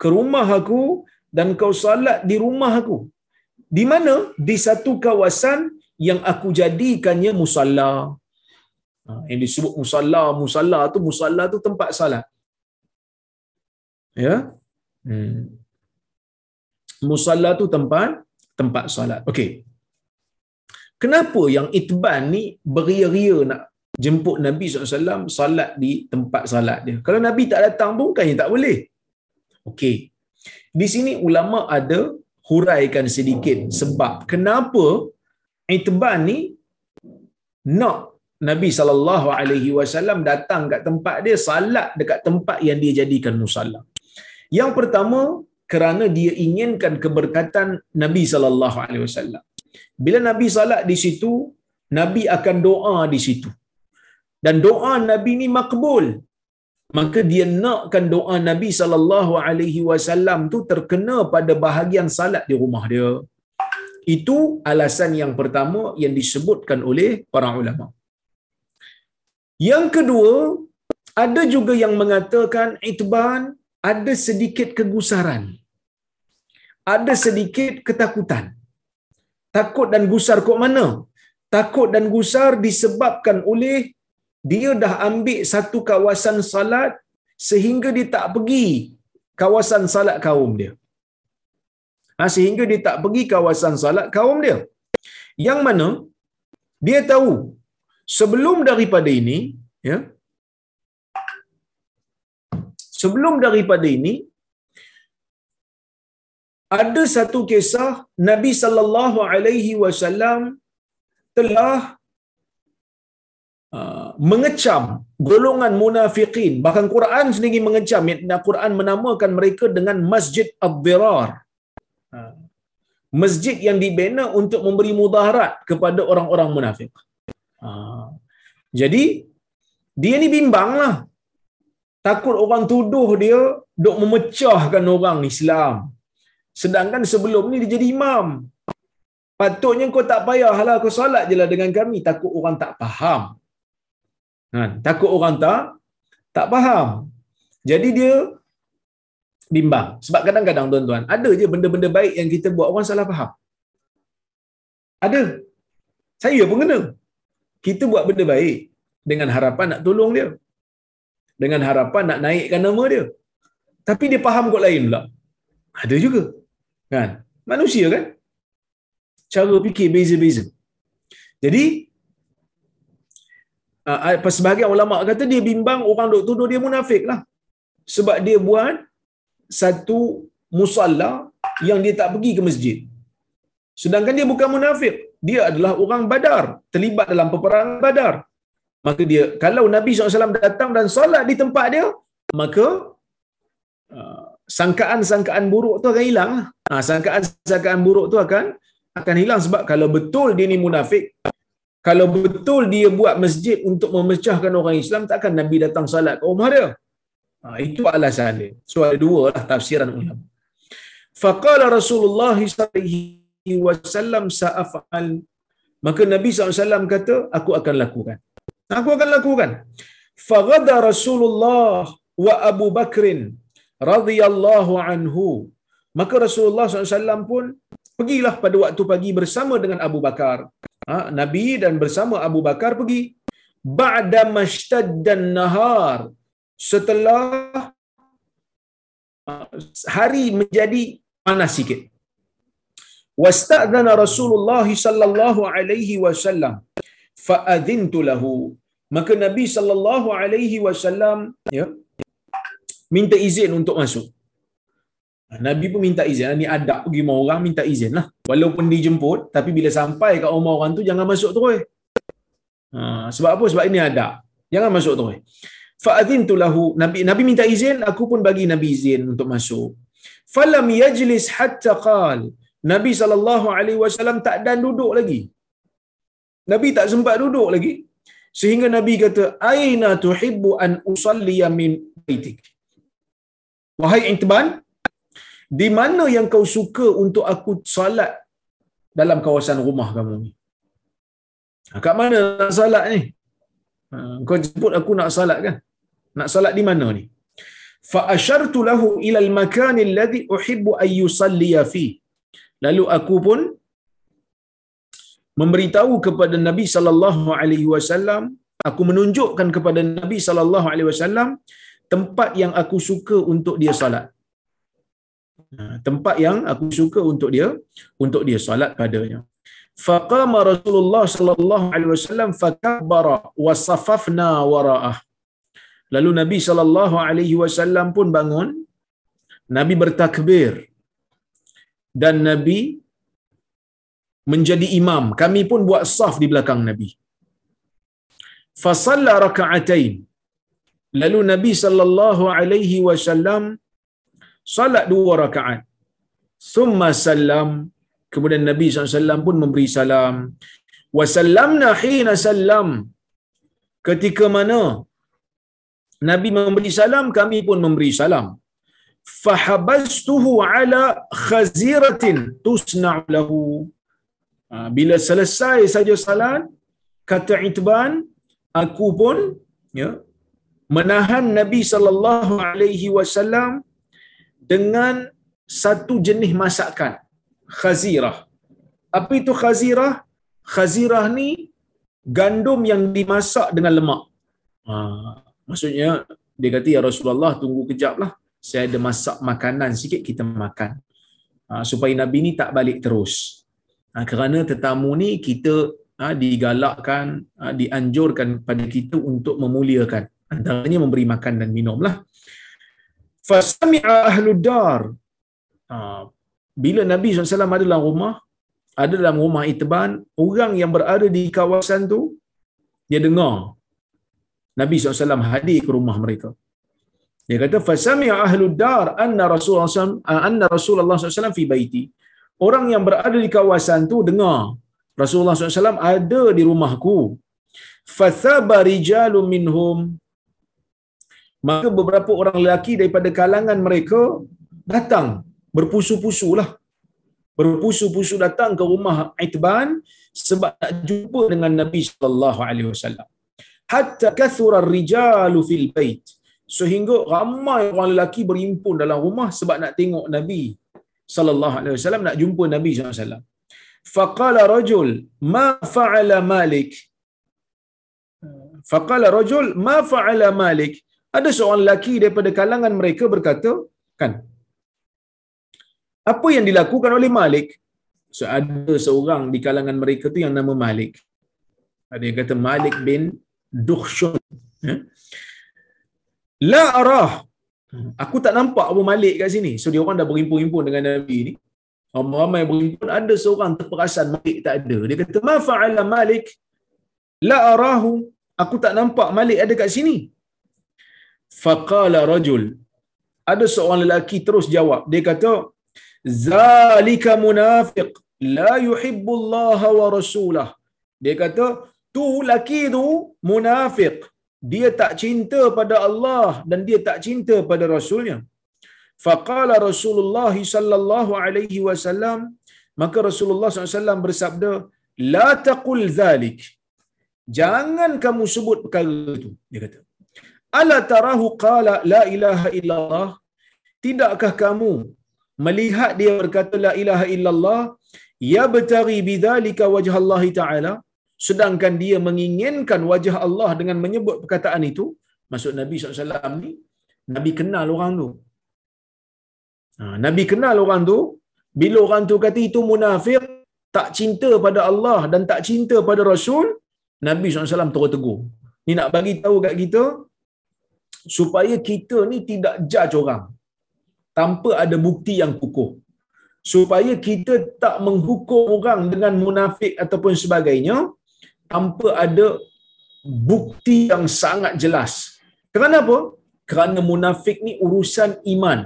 ke rumah aku dan kau salat di rumah aku. Di mana? Di satu kawasan yang aku jadikannya musalla Ha, yang disebut musalla musalla tu musalla tu tempat salat. Ya? Hmm. musalla tu tempat tempat salat. Okey. Kenapa yang itban ni beria-ria nak jemput Nabi SAW salat di tempat salat dia kalau Nabi tak datang pun kan tak boleh okey di sini ulama ada huraikan sedikit sebab kenapa itban ni nak Nabi sallallahu alaihi wasallam datang kat tempat dia salat dekat tempat yang dia jadikan musalla. Yang pertama kerana dia inginkan keberkatan Nabi sallallahu alaihi wasallam. Bila Nabi salat di situ, Nabi akan doa di situ. Dan doa Nabi ni makbul. Maka dia nakkan doa Nabi sallallahu alaihi wasallam tu terkena pada bahagian salat di rumah dia. Itu alasan yang pertama yang disebutkan oleh para ulama. Yang kedua, ada juga yang mengatakan itban ada sedikit kegusaran. Ada sedikit ketakutan. Takut dan gusar kok mana? Takut dan gusar disebabkan oleh dia dah ambil satu kawasan salat sehingga dia tak pergi kawasan salat kaum dia. Ha, sehingga dia tak pergi kawasan salat kaum dia. Yang mana dia tahu sebelum daripada ini ya sebelum daripada ini ada satu kisah Nabi sallallahu alaihi wasallam telah mengecam golongan munafikin bahkan Quran sendiri mengecam Quran menamakan mereka dengan Masjid Ad-Dirar uh, masjid yang dibina untuk memberi mudaharat kepada orang-orang munafik. Uh, jadi dia ni bimbang lah. Takut orang tuduh dia duk memecahkan orang Islam. Sedangkan sebelum ni dia jadi imam. Patutnya kau tak payahlah kau solat je lah dengan kami. Takut orang tak faham. Ha, takut orang tak tak faham. Jadi dia bimbang. Sebab kadang-kadang tuan-tuan, ada je benda-benda baik yang kita buat orang salah faham. Ada. Saya pun kena. Kita buat benda baik dengan harapan nak tolong dia. Dengan harapan nak naikkan nama dia. Tapi dia faham kot lain pula. Ada juga. Kan? Manusia kan? Cara fikir beza-beza. Jadi, uh, sebahagian ulama kata dia bimbang orang duk tuduh dia munafik lah. Sebab dia buat satu musalla yang dia tak pergi ke masjid. Sedangkan dia bukan munafik. Dia adalah orang badar. Terlibat dalam peperangan badar maka dia kalau Nabi SAW datang dan solat di tempat dia maka uh, sangkaan-sangkaan buruk tu akan hilang ha, sangkaan-sangkaan buruk tu akan akan hilang sebab kalau betul dia ni munafik kalau betul dia buat masjid untuk memecahkan orang Islam takkan Nabi datang solat ke rumah dia ha, itu alasan dia so ada dua lah tafsiran ulama faqala Rasulullah SAW sa'afal maka Nabi SAW kata aku akan lakukan Aku akan lakukan. Faghada Rasulullah wa Abu Bakrin radhiyallahu anhu. Maka Rasulullah SAW pun pergilah pada waktu pagi bersama dengan Abu Bakar. Ha, Nabi dan bersama Abu Bakar pergi. Ba'da mashtaddan nahar. Setelah ha, hari menjadi panas sikit. Wasta'dhana Rasulullah sallallahu alaihi wasallam fa'adhintu lahu maka Nabi sallallahu alaihi wasallam ya minta izin untuk masuk. Nabi pun minta izin. Ini adab pergi rumah orang minta izin lah. Walaupun dijemput, tapi bila sampai kat rumah orang tu, jangan masuk terus. Ha, sebab apa? Sebab ini adab. Jangan masuk terus. Fa'adhin tu lahu. Nabi, Nabi minta izin, aku pun bagi Nabi izin untuk masuk. Falam yajlis hatta qal. Nabi SAW tak dan duduk lagi. Nabi tak sempat duduk lagi. Sehingga Nabi kata, Aina tuhibbu an usalliya min baitik. Wahai Intban, di mana yang kau suka untuk aku solat dalam kawasan rumah kamu ni? Ha, kat mana nak solat ni? Ha, kau jemput aku nak solat kan? Nak solat di mana ni? Fa ashartu lahu ila al-makan alladhi uhibbu an yusalliya fi. Lalu aku pun memberitahu kepada Nabi sallallahu alaihi wasallam, aku menunjukkan kepada Nabi sallallahu alaihi wasallam tempat yang aku suka untuk dia solat. Ha, tempat yang aku suka untuk dia untuk dia solat padanya. Faqama Rasulullah sallallahu alaihi wasallam fakabbara wa safafna wara'ah. Lalu Nabi sallallahu alaihi wasallam pun bangun. Nabi bertakbir. Dan Nabi menjadi imam. Kami pun buat saf di belakang Nabi. Fasalla raka'atain. Lalu Nabi sallallahu alaihi wasallam salat dua rakaat. Summa salam. Kemudian Nabi SAW pun memberi salam. Wasallamna hina salam. Ketika mana Nabi memberi salam, kami pun memberi salam. Fahabastuhu ala khaziratin tusna'u lahu. Ha, bila selesai saja salat, kata Itban, aku pun ya, menahan Nabi sallallahu alaihi wasallam dengan satu jenis masakan khazirah. Apa itu khazirah? Khazirah ni gandum yang dimasak dengan lemak. Ha, maksudnya dia kata ya Rasulullah tunggu kejap lah. Saya ada masak makanan sikit kita makan. Ha, supaya Nabi ni tak balik terus. Ha, kerana tetamu ni kita ha, digalakkan, ha, dianjurkan pada kita untuk memuliakan. Antaranya memberi makan dan minum lah. Fasami'a ahlul dar. Ha, bila Nabi SAW ada dalam rumah, ada dalam rumah Itban, orang yang berada di kawasan tu dia dengar Nabi SAW hadir ke rumah mereka. Dia kata fasami'a ahlul dar anna Rasulullah SAW anna Rasulullah SAW fi baiti. Orang yang berada di kawasan tu dengar Rasulullah SAW ada di rumahku. Fathaba minhum Maka beberapa orang lelaki daripada kalangan mereka datang berpusu-pusu lah. Berpusu-pusu datang ke rumah Itban sebab nak jumpa dengan Nabi sallallahu alaihi wasallam. Hatta kathura ar-rijalu fil bait. Sehingga ramai orang lelaki berhimpun dalam rumah sebab nak tengok Nabi sallallahu alaihi wasallam nak jumpa Nabi sallallahu alaihi wasallam. Faqala rajul ma fa'ala Malik? Faqala rajul ma fa'ala Malik? Ada seorang lelaki daripada kalangan mereka berkata, kan, apa yang dilakukan oleh Malik? So, ada seorang di kalangan mereka tu yang nama Malik. Ada yang kata Malik bin Dukhshun. Ya? La arah. Aku tak nampak Abu Malik kat sini. So, dia orang dah berhimpun-himpun dengan Nabi ni. Ramai-ramai berhimpun. Ada seorang terperasan Malik tak ada. Dia kata, Ma fa'ala Malik? La arahu. Aku tak nampak Malik ada kat sini. Faqala rajul. Ada seorang lelaki terus jawab. Dia kata, zalika munafiq. La yuhibbu Allah wa rasulah. Dia kata tu laki tu munafik dia tak cinta pada Allah dan dia tak cinta pada rasulnya. Faqala rasulullah sallallahu alaihi wasallam. Maka rasulullah SAW bersabda la taqul zalik. Jangan kamu sebut perkara itu dia kata ala tarahu qala la ilaha illallah? Tidakkah kamu melihat dia berkata la ilaha illallah? Ya betari bidzalika wajh Allah taala. Sedangkan dia menginginkan wajah Allah dengan menyebut perkataan itu. Maksud Nabi SAW ni Nabi kenal orang tu. Ha, Nabi kenal orang tu. Bila orang tu kata itu munafik tak cinta pada Allah dan tak cinta pada Rasul Nabi SAW terus tegur. Ni nak bagi tahu kat kita supaya kita ni tidak judge orang tanpa ada bukti yang kukuh supaya kita tak menghukum orang dengan munafik ataupun sebagainya tanpa ada bukti yang sangat jelas. Kenapa? Kerana munafik ni urusan iman.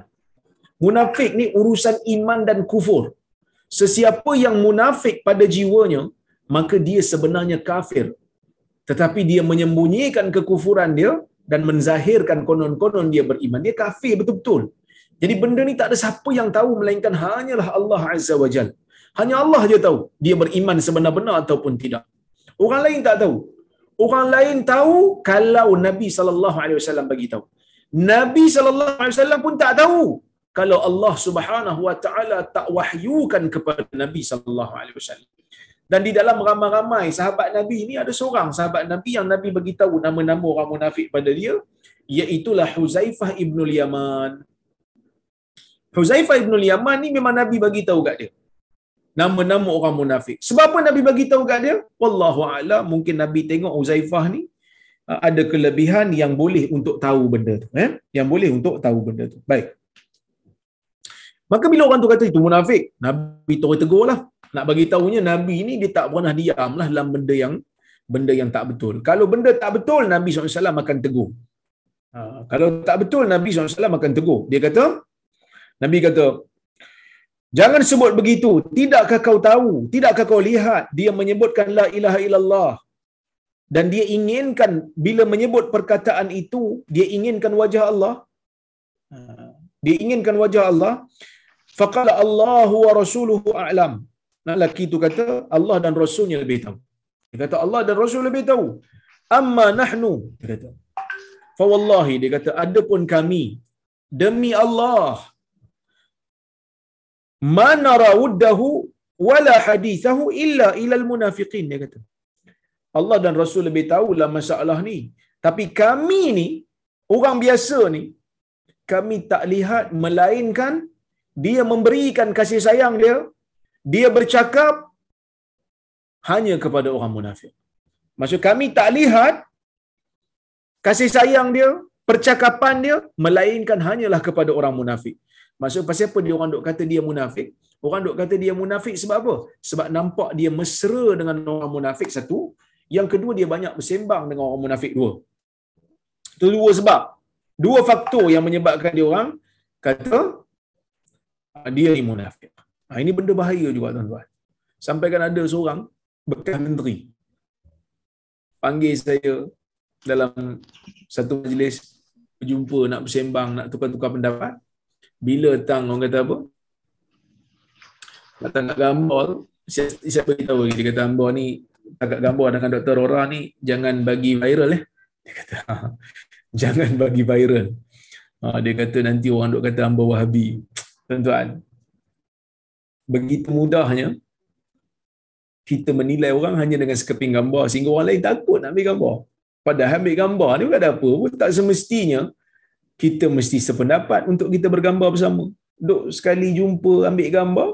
Munafik ni urusan iman dan kufur. Sesiapa yang munafik pada jiwanya, maka dia sebenarnya kafir. Tetapi dia menyembunyikan kekufuran dia dan menzahirkan konon-konon dia beriman. Dia kafir betul-betul Jadi benda ni tak ada siapa yang tahu melainkan hanyalah Allah Azza wa Jal. Hanya Allah je tahu dia beriman sebenar-benar ataupun tidak. Orang lain tak tahu. Orang lain tahu kalau Nabi sallallahu alaihi wasallam bagi tahu. Nabi sallallahu alaihi wasallam pun tak tahu kalau Allah Subhanahu wa taala tak wahyukan kepada Nabi sallallahu alaihi wasallam. Dan di dalam ramai-ramai sahabat Nabi ni ada seorang sahabat Nabi yang Nabi bagi tahu nama-nama orang munafik pada dia iaitu Huzaifah ibn Yaman. Huzaifah ibn Yaman ni memang Nabi bagi tahu kat dia. Nama-nama orang munafik. Sebab apa Nabi bagi tahu kat dia? Wallahu a'lam, mungkin Nabi tengok Huzaifah ni uh, ada kelebihan yang boleh untuk tahu benda tu, eh? Yang boleh untuk tahu benda tu. Baik. Maka bila orang tu kata itu munafik, Nabi terus tegur lah. Nak bagi tahunya Nabi ni dia tak pernah diam lah dalam benda yang benda yang tak betul. Kalau benda tak betul, Nabi SAW akan tegur. Ha, kalau tak betul, Nabi SAW akan tegur. Dia kata, Nabi kata, jangan sebut begitu. Tidakkah kau tahu? Tidakkah kau lihat dia menyebutkan la ilaha illallah? Dan dia inginkan bila menyebut perkataan itu, dia inginkan wajah Allah. Ha, dia inginkan wajah Allah. Faqala Allahu wa rasuluhu a'lam. Nah, lelaki itu kata, Allah dan Rasulnya lebih tahu. Dia kata, Allah dan Rasul lebih tahu. Amma nahnu. Dia kata, Fawallahi, dia kata, adapun kami, demi Allah, mana rawuddahu wala hadithahu illa ilal munafiqin dia kata Allah dan Rasul lebih tahu lah masalah ni tapi kami ni orang biasa ni kami tak lihat melainkan dia memberikan kasih sayang dia dia bercakap hanya kepada orang munafik maksud kami tak lihat kasih sayang dia percakapan dia melainkan hanyalah kepada orang munafik Maksud pasal apa dia orang dok kata dia munafik? Orang dok kata dia munafik sebab apa? Sebab nampak dia mesra dengan orang munafik satu, yang kedua dia banyak bersembang dengan orang munafik dua. Itu dua sebab. Dua faktor yang menyebabkan dia orang kata ah, dia ni munafik. Ha, ini benda bahaya juga tuan-tuan. Sampai kan ada seorang bekas menteri. Panggil saya dalam satu majlis berjumpa nak bersembang nak tukar-tukar pendapat. Bila tang orang kata apa? Datang kat gambar siapa, siapa tahu dia kata gambar ni agak gambar dengan Dr. Rora ni jangan bagi viral eh. Dia kata jangan bagi viral. Ha, dia kata nanti orang duk kata hamba wahabi. Tuan-tuan begitu mudahnya kita menilai orang hanya dengan sekeping gambar sehingga orang lain takut nak ambil gambar padahal ambil gambar ni bukan ada apa pun tak semestinya kita mesti sependapat untuk kita bergambar bersama. Duk sekali jumpa ambil gambar,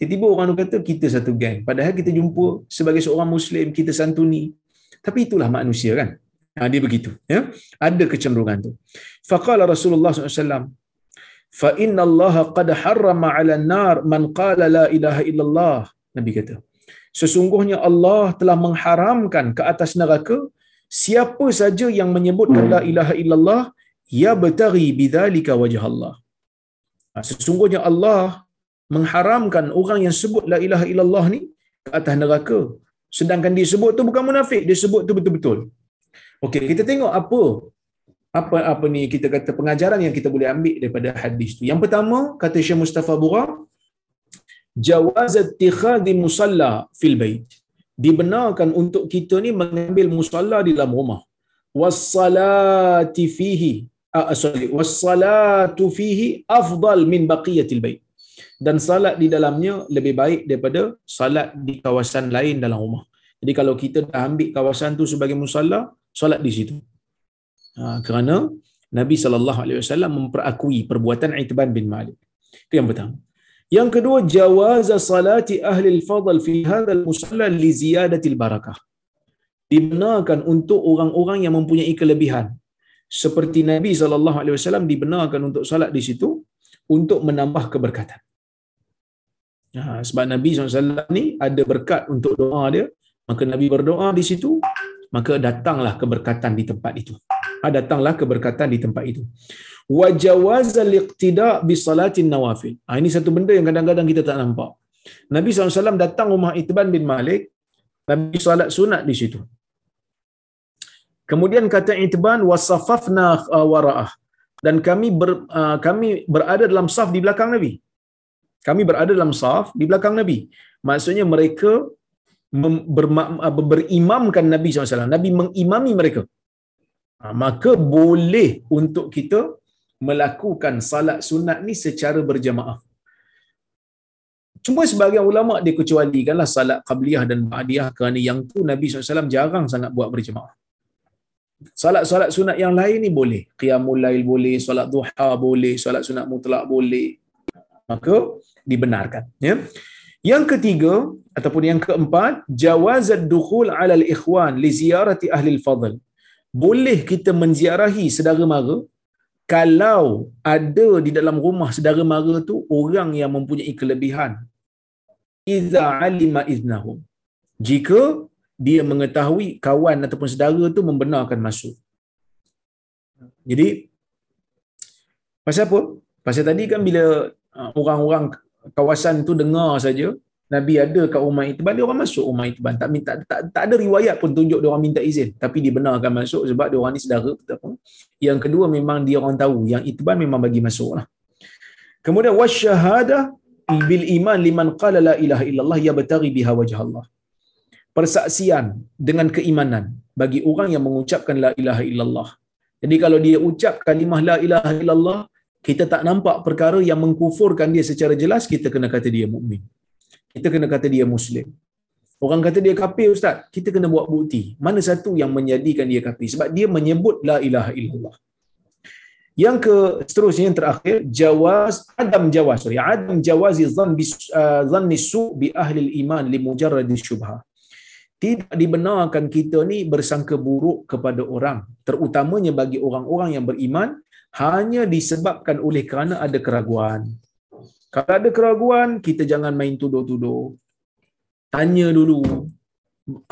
tiba-tiba orang kata kita satu gang. Padahal kita jumpa sebagai seorang Muslim, kita santuni. Tapi itulah manusia kan. Ha, dia begitu. Ya? Ada kecenderungan tu. Faqala Rasulullah SAW, fa inna Allah qad harrama 'ala an-nar man qala la ilaha illallah. Nabi kata, sesungguhnya Allah telah mengharamkan ke atas neraka siapa saja yang menyebutkan la ilaha illallah ya betari bidzalika wajh Allah. Ha, sesungguhnya Allah mengharamkan orang yang sebut la ilaha illallah ni ke atas neraka. Sedangkan dia sebut tu bukan munafik, dia sebut tu betul-betul. Okey, kita tengok apa apa apa ni kita kata pengajaran yang kita boleh ambil daripada hadis tu. Yang pertama, kata Syekh Mustafa Bura, jawaz ittikhadhi musalla fil bait. Dibenarkan untuk kita ni mengambil musalla di dalam rumah. Was-salati fihi uh, sorry wassalatu fihi afdal min baqiyatil bait dan salat di dalamnya lebih baik daripada salat di kawasan lain dalam rumah. Jadi kalau kita dah ambil kawasan tu sebagai musalla, solat di situ. Ha, kerana Nabi sallallahu alaihi wasallam memperakui perbuatan Itban bin Malik. Itu yang pertama. Yang kedua jawaz salati ahli al-fadl fi hadha al-musalla li ziyadati al-barakah. Dibenarkan untuk orang-orang yang mempunyai kelebihan seperti Nabi sallallahu alaihi wasallam dibenarkan untuk salat di situ untuk menambah keberkatan. Ha, sebab Nabi SAW ni ada berkat untuk doa dia, maka Nabi berdoa di situ, maka datanglah keberkatan di tempat itu. Ha, datanglah keberkatan di tempat itu. Wa jawaza liqtida bi salatin nawafil. Ha, ini satu benda yang kadang-kadang kita tak nampak. Nabi SAW datang rumah Itban bin Malik, Nabi salat sunat di situ. Kemudian kata Itban wasafafna uh, wara'ah. dan kami ber, uh, kami berada dalam saf di belakang Nabi. Kami berada dalam saf di belakang Nabi. Maksudnya mereka ber, berimamkan Nabi SAW. Nabi mengimami mereka. Ha, maka boleh untuk kita melakukan salat sunat ni secara berjamaah. Cuma sebagian ulama dia kecualikanlah salat qabliyah dan ba'diyah kerana yang tu Nabi SAW jarang sangat buat berjemaah. Salat-salat sunat yang lain ni boleh. Qiyamul lail boleh, salat duha boleh, salat sunat mutlak boleh. Maka dibenarkan. Ya. Yang ketiga ataupun yang keempat, jawazat dukhul ala al-ikhwan li ziyarati ahli al-fadl. Boleh kita menziarahi saudara mara? Kalau ada di dalam rumah saudara mara tu orang yang mempunyai kelebihan. Iza alima iznahum. Jika dia mengetahui kawan ataupun saudara tu membenarkan masuk. Jadi pasal apa? Pasal tadi kan bila uh, orang-orang kawasan tu dengar saja Nabi ada kat rumah Itban, dia orang masuk rumah Itban. Tak, minta, tak, tak ada riwayat pun tunjuk dia orang minta izin. Tapi dibenarkan masuk sebab dia orang ni saudara. Yang kedua memang dia orang tahu. Yang Itban memang bagi masuk lah. Kemudian, wasyahadah bil iman liman qala la ilaha illallah ya batari biha wajah Allah. Persaksian dengan keimanan bagi orang yang mengucapkan la ilaha illallah. Jadi kalau dia ucap kalimah la ilaha illallah, kita tak nampak perkara yang mengkufurkan dia secara jelas, kita kena kata dia mukmin. Kita kena kata dia muslim. Orang kata dia kafir ustaz, kita kena buat bukti. Mana satu yang menjadikan dia kafir? Sebab dia menyebut la ilaha illallah. Yang ke seterusnya yang terakhir jawaz adam jawaz sorry adam jawazi dhann bi uh, dhanni su bi ahli iman li mujarrad syubha. Tidak dibenarkan kita ni bersangka buruk kepada orang terutamanya bagi orang-orang yang beriman hanya disebabkan oleh kerana ada keraguan. Kalau ada keraguan, kita jangan main tuduh-tuduh. Tanya dulu.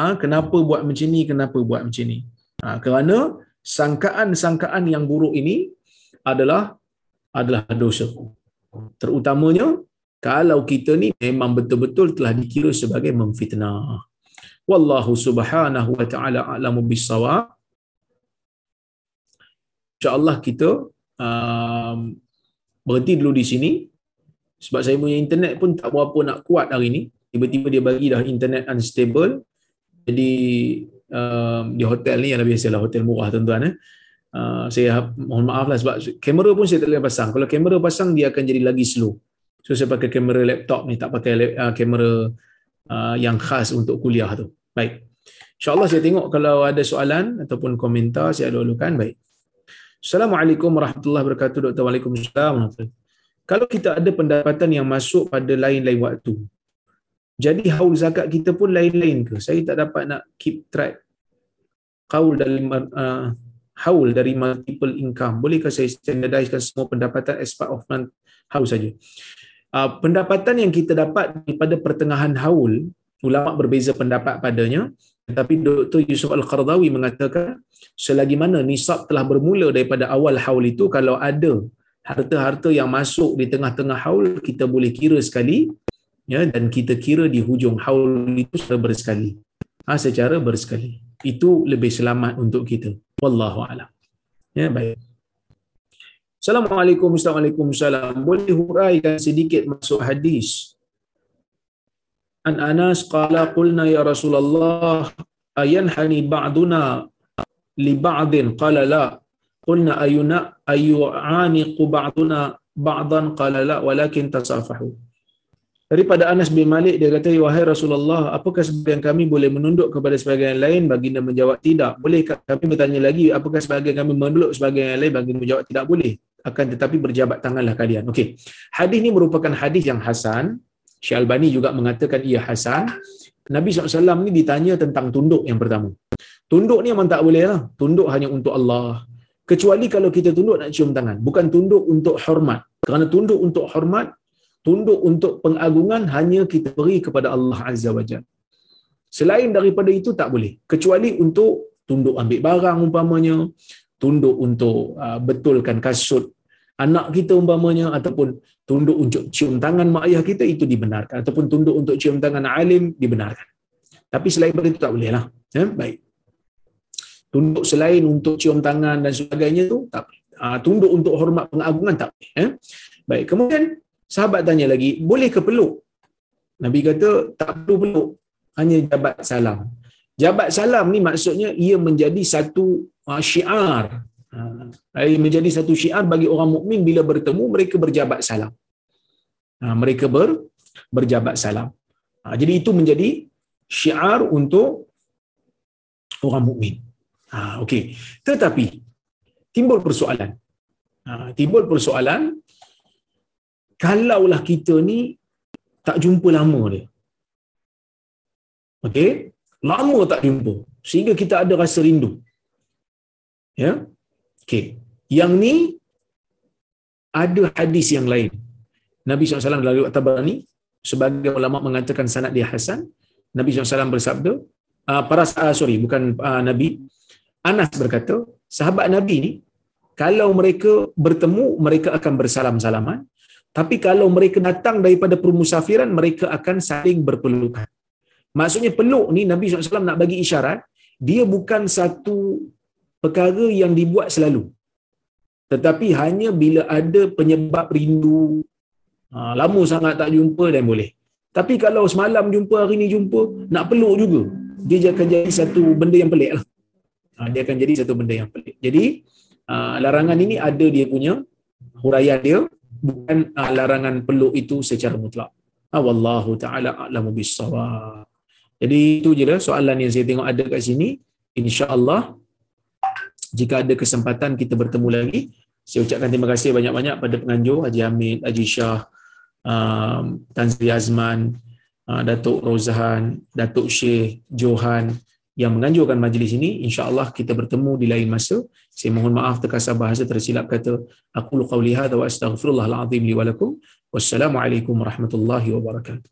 Ha, kenapa buat macam ni? Kenapa buat macam ni? Ha, kerana sangkaan-sangkaan yang buruk ini adalah adalah dosa. Terutamanya kalau kita ni memang betul-betul telah dikira sebagai memfitnah. Wallahu subhanahu wa ta'ala a'lamu bissawab. InsyaAllah kita um, berhenti dulu di sini. Sebab saya punya internet pun tak berapa nak kuat hari ni. Tiba-tiba dia bagi dah internet unstable. Jadi um, di hotel ni yang biasalah hotel murah tuan-tuan eh. Uh, saya mohon maaf lah sebab kamera pun saya tak boleh pasang. Kalau kamera pasang dia akan jadi lagi slow. So saya pakai kamera laptop ni tak pakai uh, kamera uh, yang khas untuk kuliah tu. Baik. InsyaAllah saya tengok kalau ada soalan ataupun komentar saya lalukan. Baik. Assalamualaikum warahmatullahi wabarakatuh. Dr. Waalaikumsalam. Kalau kita ada pendapatan yang masuk pada lain-lain waktu, jadi haul zakat kita pun lain-lain ke? Saya tak dapat nak keep track kaul dalam uh, haul dari multiple income. Bolehkah saya standardizekan semua pendapatan as part of month haul saja? Uh, pendapatan yang kita dapat daripada pertengahan haul, ulama berbeza pendapat padanya. Tetapi Dr. Yusuf Al-Qardawi mengatakan, selagi mana nisab telah bermula daripada awal haul itu, kalau ada harta-harta yang masuk di tengah-tengah haul, kita boleh kira sekali ya dan kita kira di hujung haul itu secara bersekali. Ha, secara bersekali. Itu lebih selamat untuk kita. Wallahu a'lam. Ya, baik. Assalamualaikum warahmatullahi Boleh huraikan sedikit masuk hadis. An Anas qala qulna ya Rasulullah ayanhani ba'duna li ba'din qala la qulna ayuna ayu'aniqu ba'duna ba'dan? Qala la walakin tasafahu. Daripada Anas bin Malik dia kata wahai Rasulullah apakah sebagian kami boleh menunduk kepada sebagian lain? Baginda menjawab tidak. Boleh kami bertanya lagi apakah sebagian kami menunduk sebagian yang lain? Baginda menjawab tidak boleh. Akan tetapi berjabat tanganlah kalian. Okey. Hadis ini merupakan hadis yang hasan. Syekh Albani juga mengatakan ia hasan. Nabi SAW ni ditanya tentang tunduk yang pertama. Tunduk ni memang tak boleh lah tunduk hanya untuk Allah kecuali kalau kita tunduk nak cium tangan bukan tunduk untuk hormat kerana tunduk untuk hormat tunduk untuk pengagungan hanya kita beri kepada Allah Azza wa Jalla. Selain daripada itu tak boleh. Kecuali untuk tunduk ambil barang umpamanya, tunduk untuk uh, betulkan kasut anak kita umpamanya ataupun tunduk untuk cium tangan mak ayah kita itu dibenarkan ataupun tunduk untuk cium tangan alim dibenarkan. Tapi selain daripada itu tak boleh lah. Ya? Baik. Tunduk selain untuk cium tangan dan sebagainya tu tak boleh. uh, tunduk untuk hormat pengagungan tak boleh. Eh? Baik, kemudian sahabat tanya lagi, boleh ke peluk? Nabi kata tak perlu peluk, hanya jabat salam. Jabat salam ni maksudnya ia menjadi satu uh, syiar. Uh, menjadi satu syiar bagi orang mukmin bila bertemu mereka berjabat salam. Uh, mereka ber, berjabat salam. Uh, jadi itu menjadi syiar untuk orang mukmin. Ha, okey. Tetapi timbul persoalan. Ha, timbul persoalan kalaulah kita ni tak jumpa lama dia. Okey? Lama tak jumpa sehingga kita ada rasa rindu. Ya? Okey. Yang ni ada hadis yang lain. Nabi SAW dalam riwayat Tabarani sebagai ulama mengatakan sanad dia hasan, Nabi SAW bersabda, uh, para uh, sorry bukan uh, Nabi Anas berkata sahabat Nabi ni kalau mereka bertemu mereka akan bersalam-salaman. Tapi kalau mereka datang daripada permusafiran mereka akan saling berpelukan. Maksudnya peluk ni Nabi SAW nak bagi isyarat dia bukan satu perkara yang dibuat selalu. Tetapi hanya bila ada penyebab rindu ha, lama sangat tak jumpa dan boleh. Tapi kalau semalam jumpa hari ni jumpa nak peluk juga dia akan jadi satu benda yang pelik lah. Ha, dia akan jadi satu benda yang pelik. Jadi uh, larangan ini ada dia punya huraian dia bukan uh, larangan peluk itu secara mutlak. Ha, wallahu taala a'lamu bissawab. Jadi itu je lah soalan yang saya tengok ada kat sini. Insya-Allah jika ada kesempatan kita bertemu lagi, saya ucapkan terima kasih banyak-banyak pada penganjur Haji Hamid, Haji Shah, um, Tan Sri Azman, uh, Datuk Rozahan, Datuk Syekh Johan yang menganjurkan majlis ini insya-Allah kita bertemu di lain masa. Saya mohon maaf terkasar bahasa tersilap kata aku qauli hadza wa astaghfirullahal azim li wa lakum. Wassalamu alaikum warahmatullahi wabarakatuh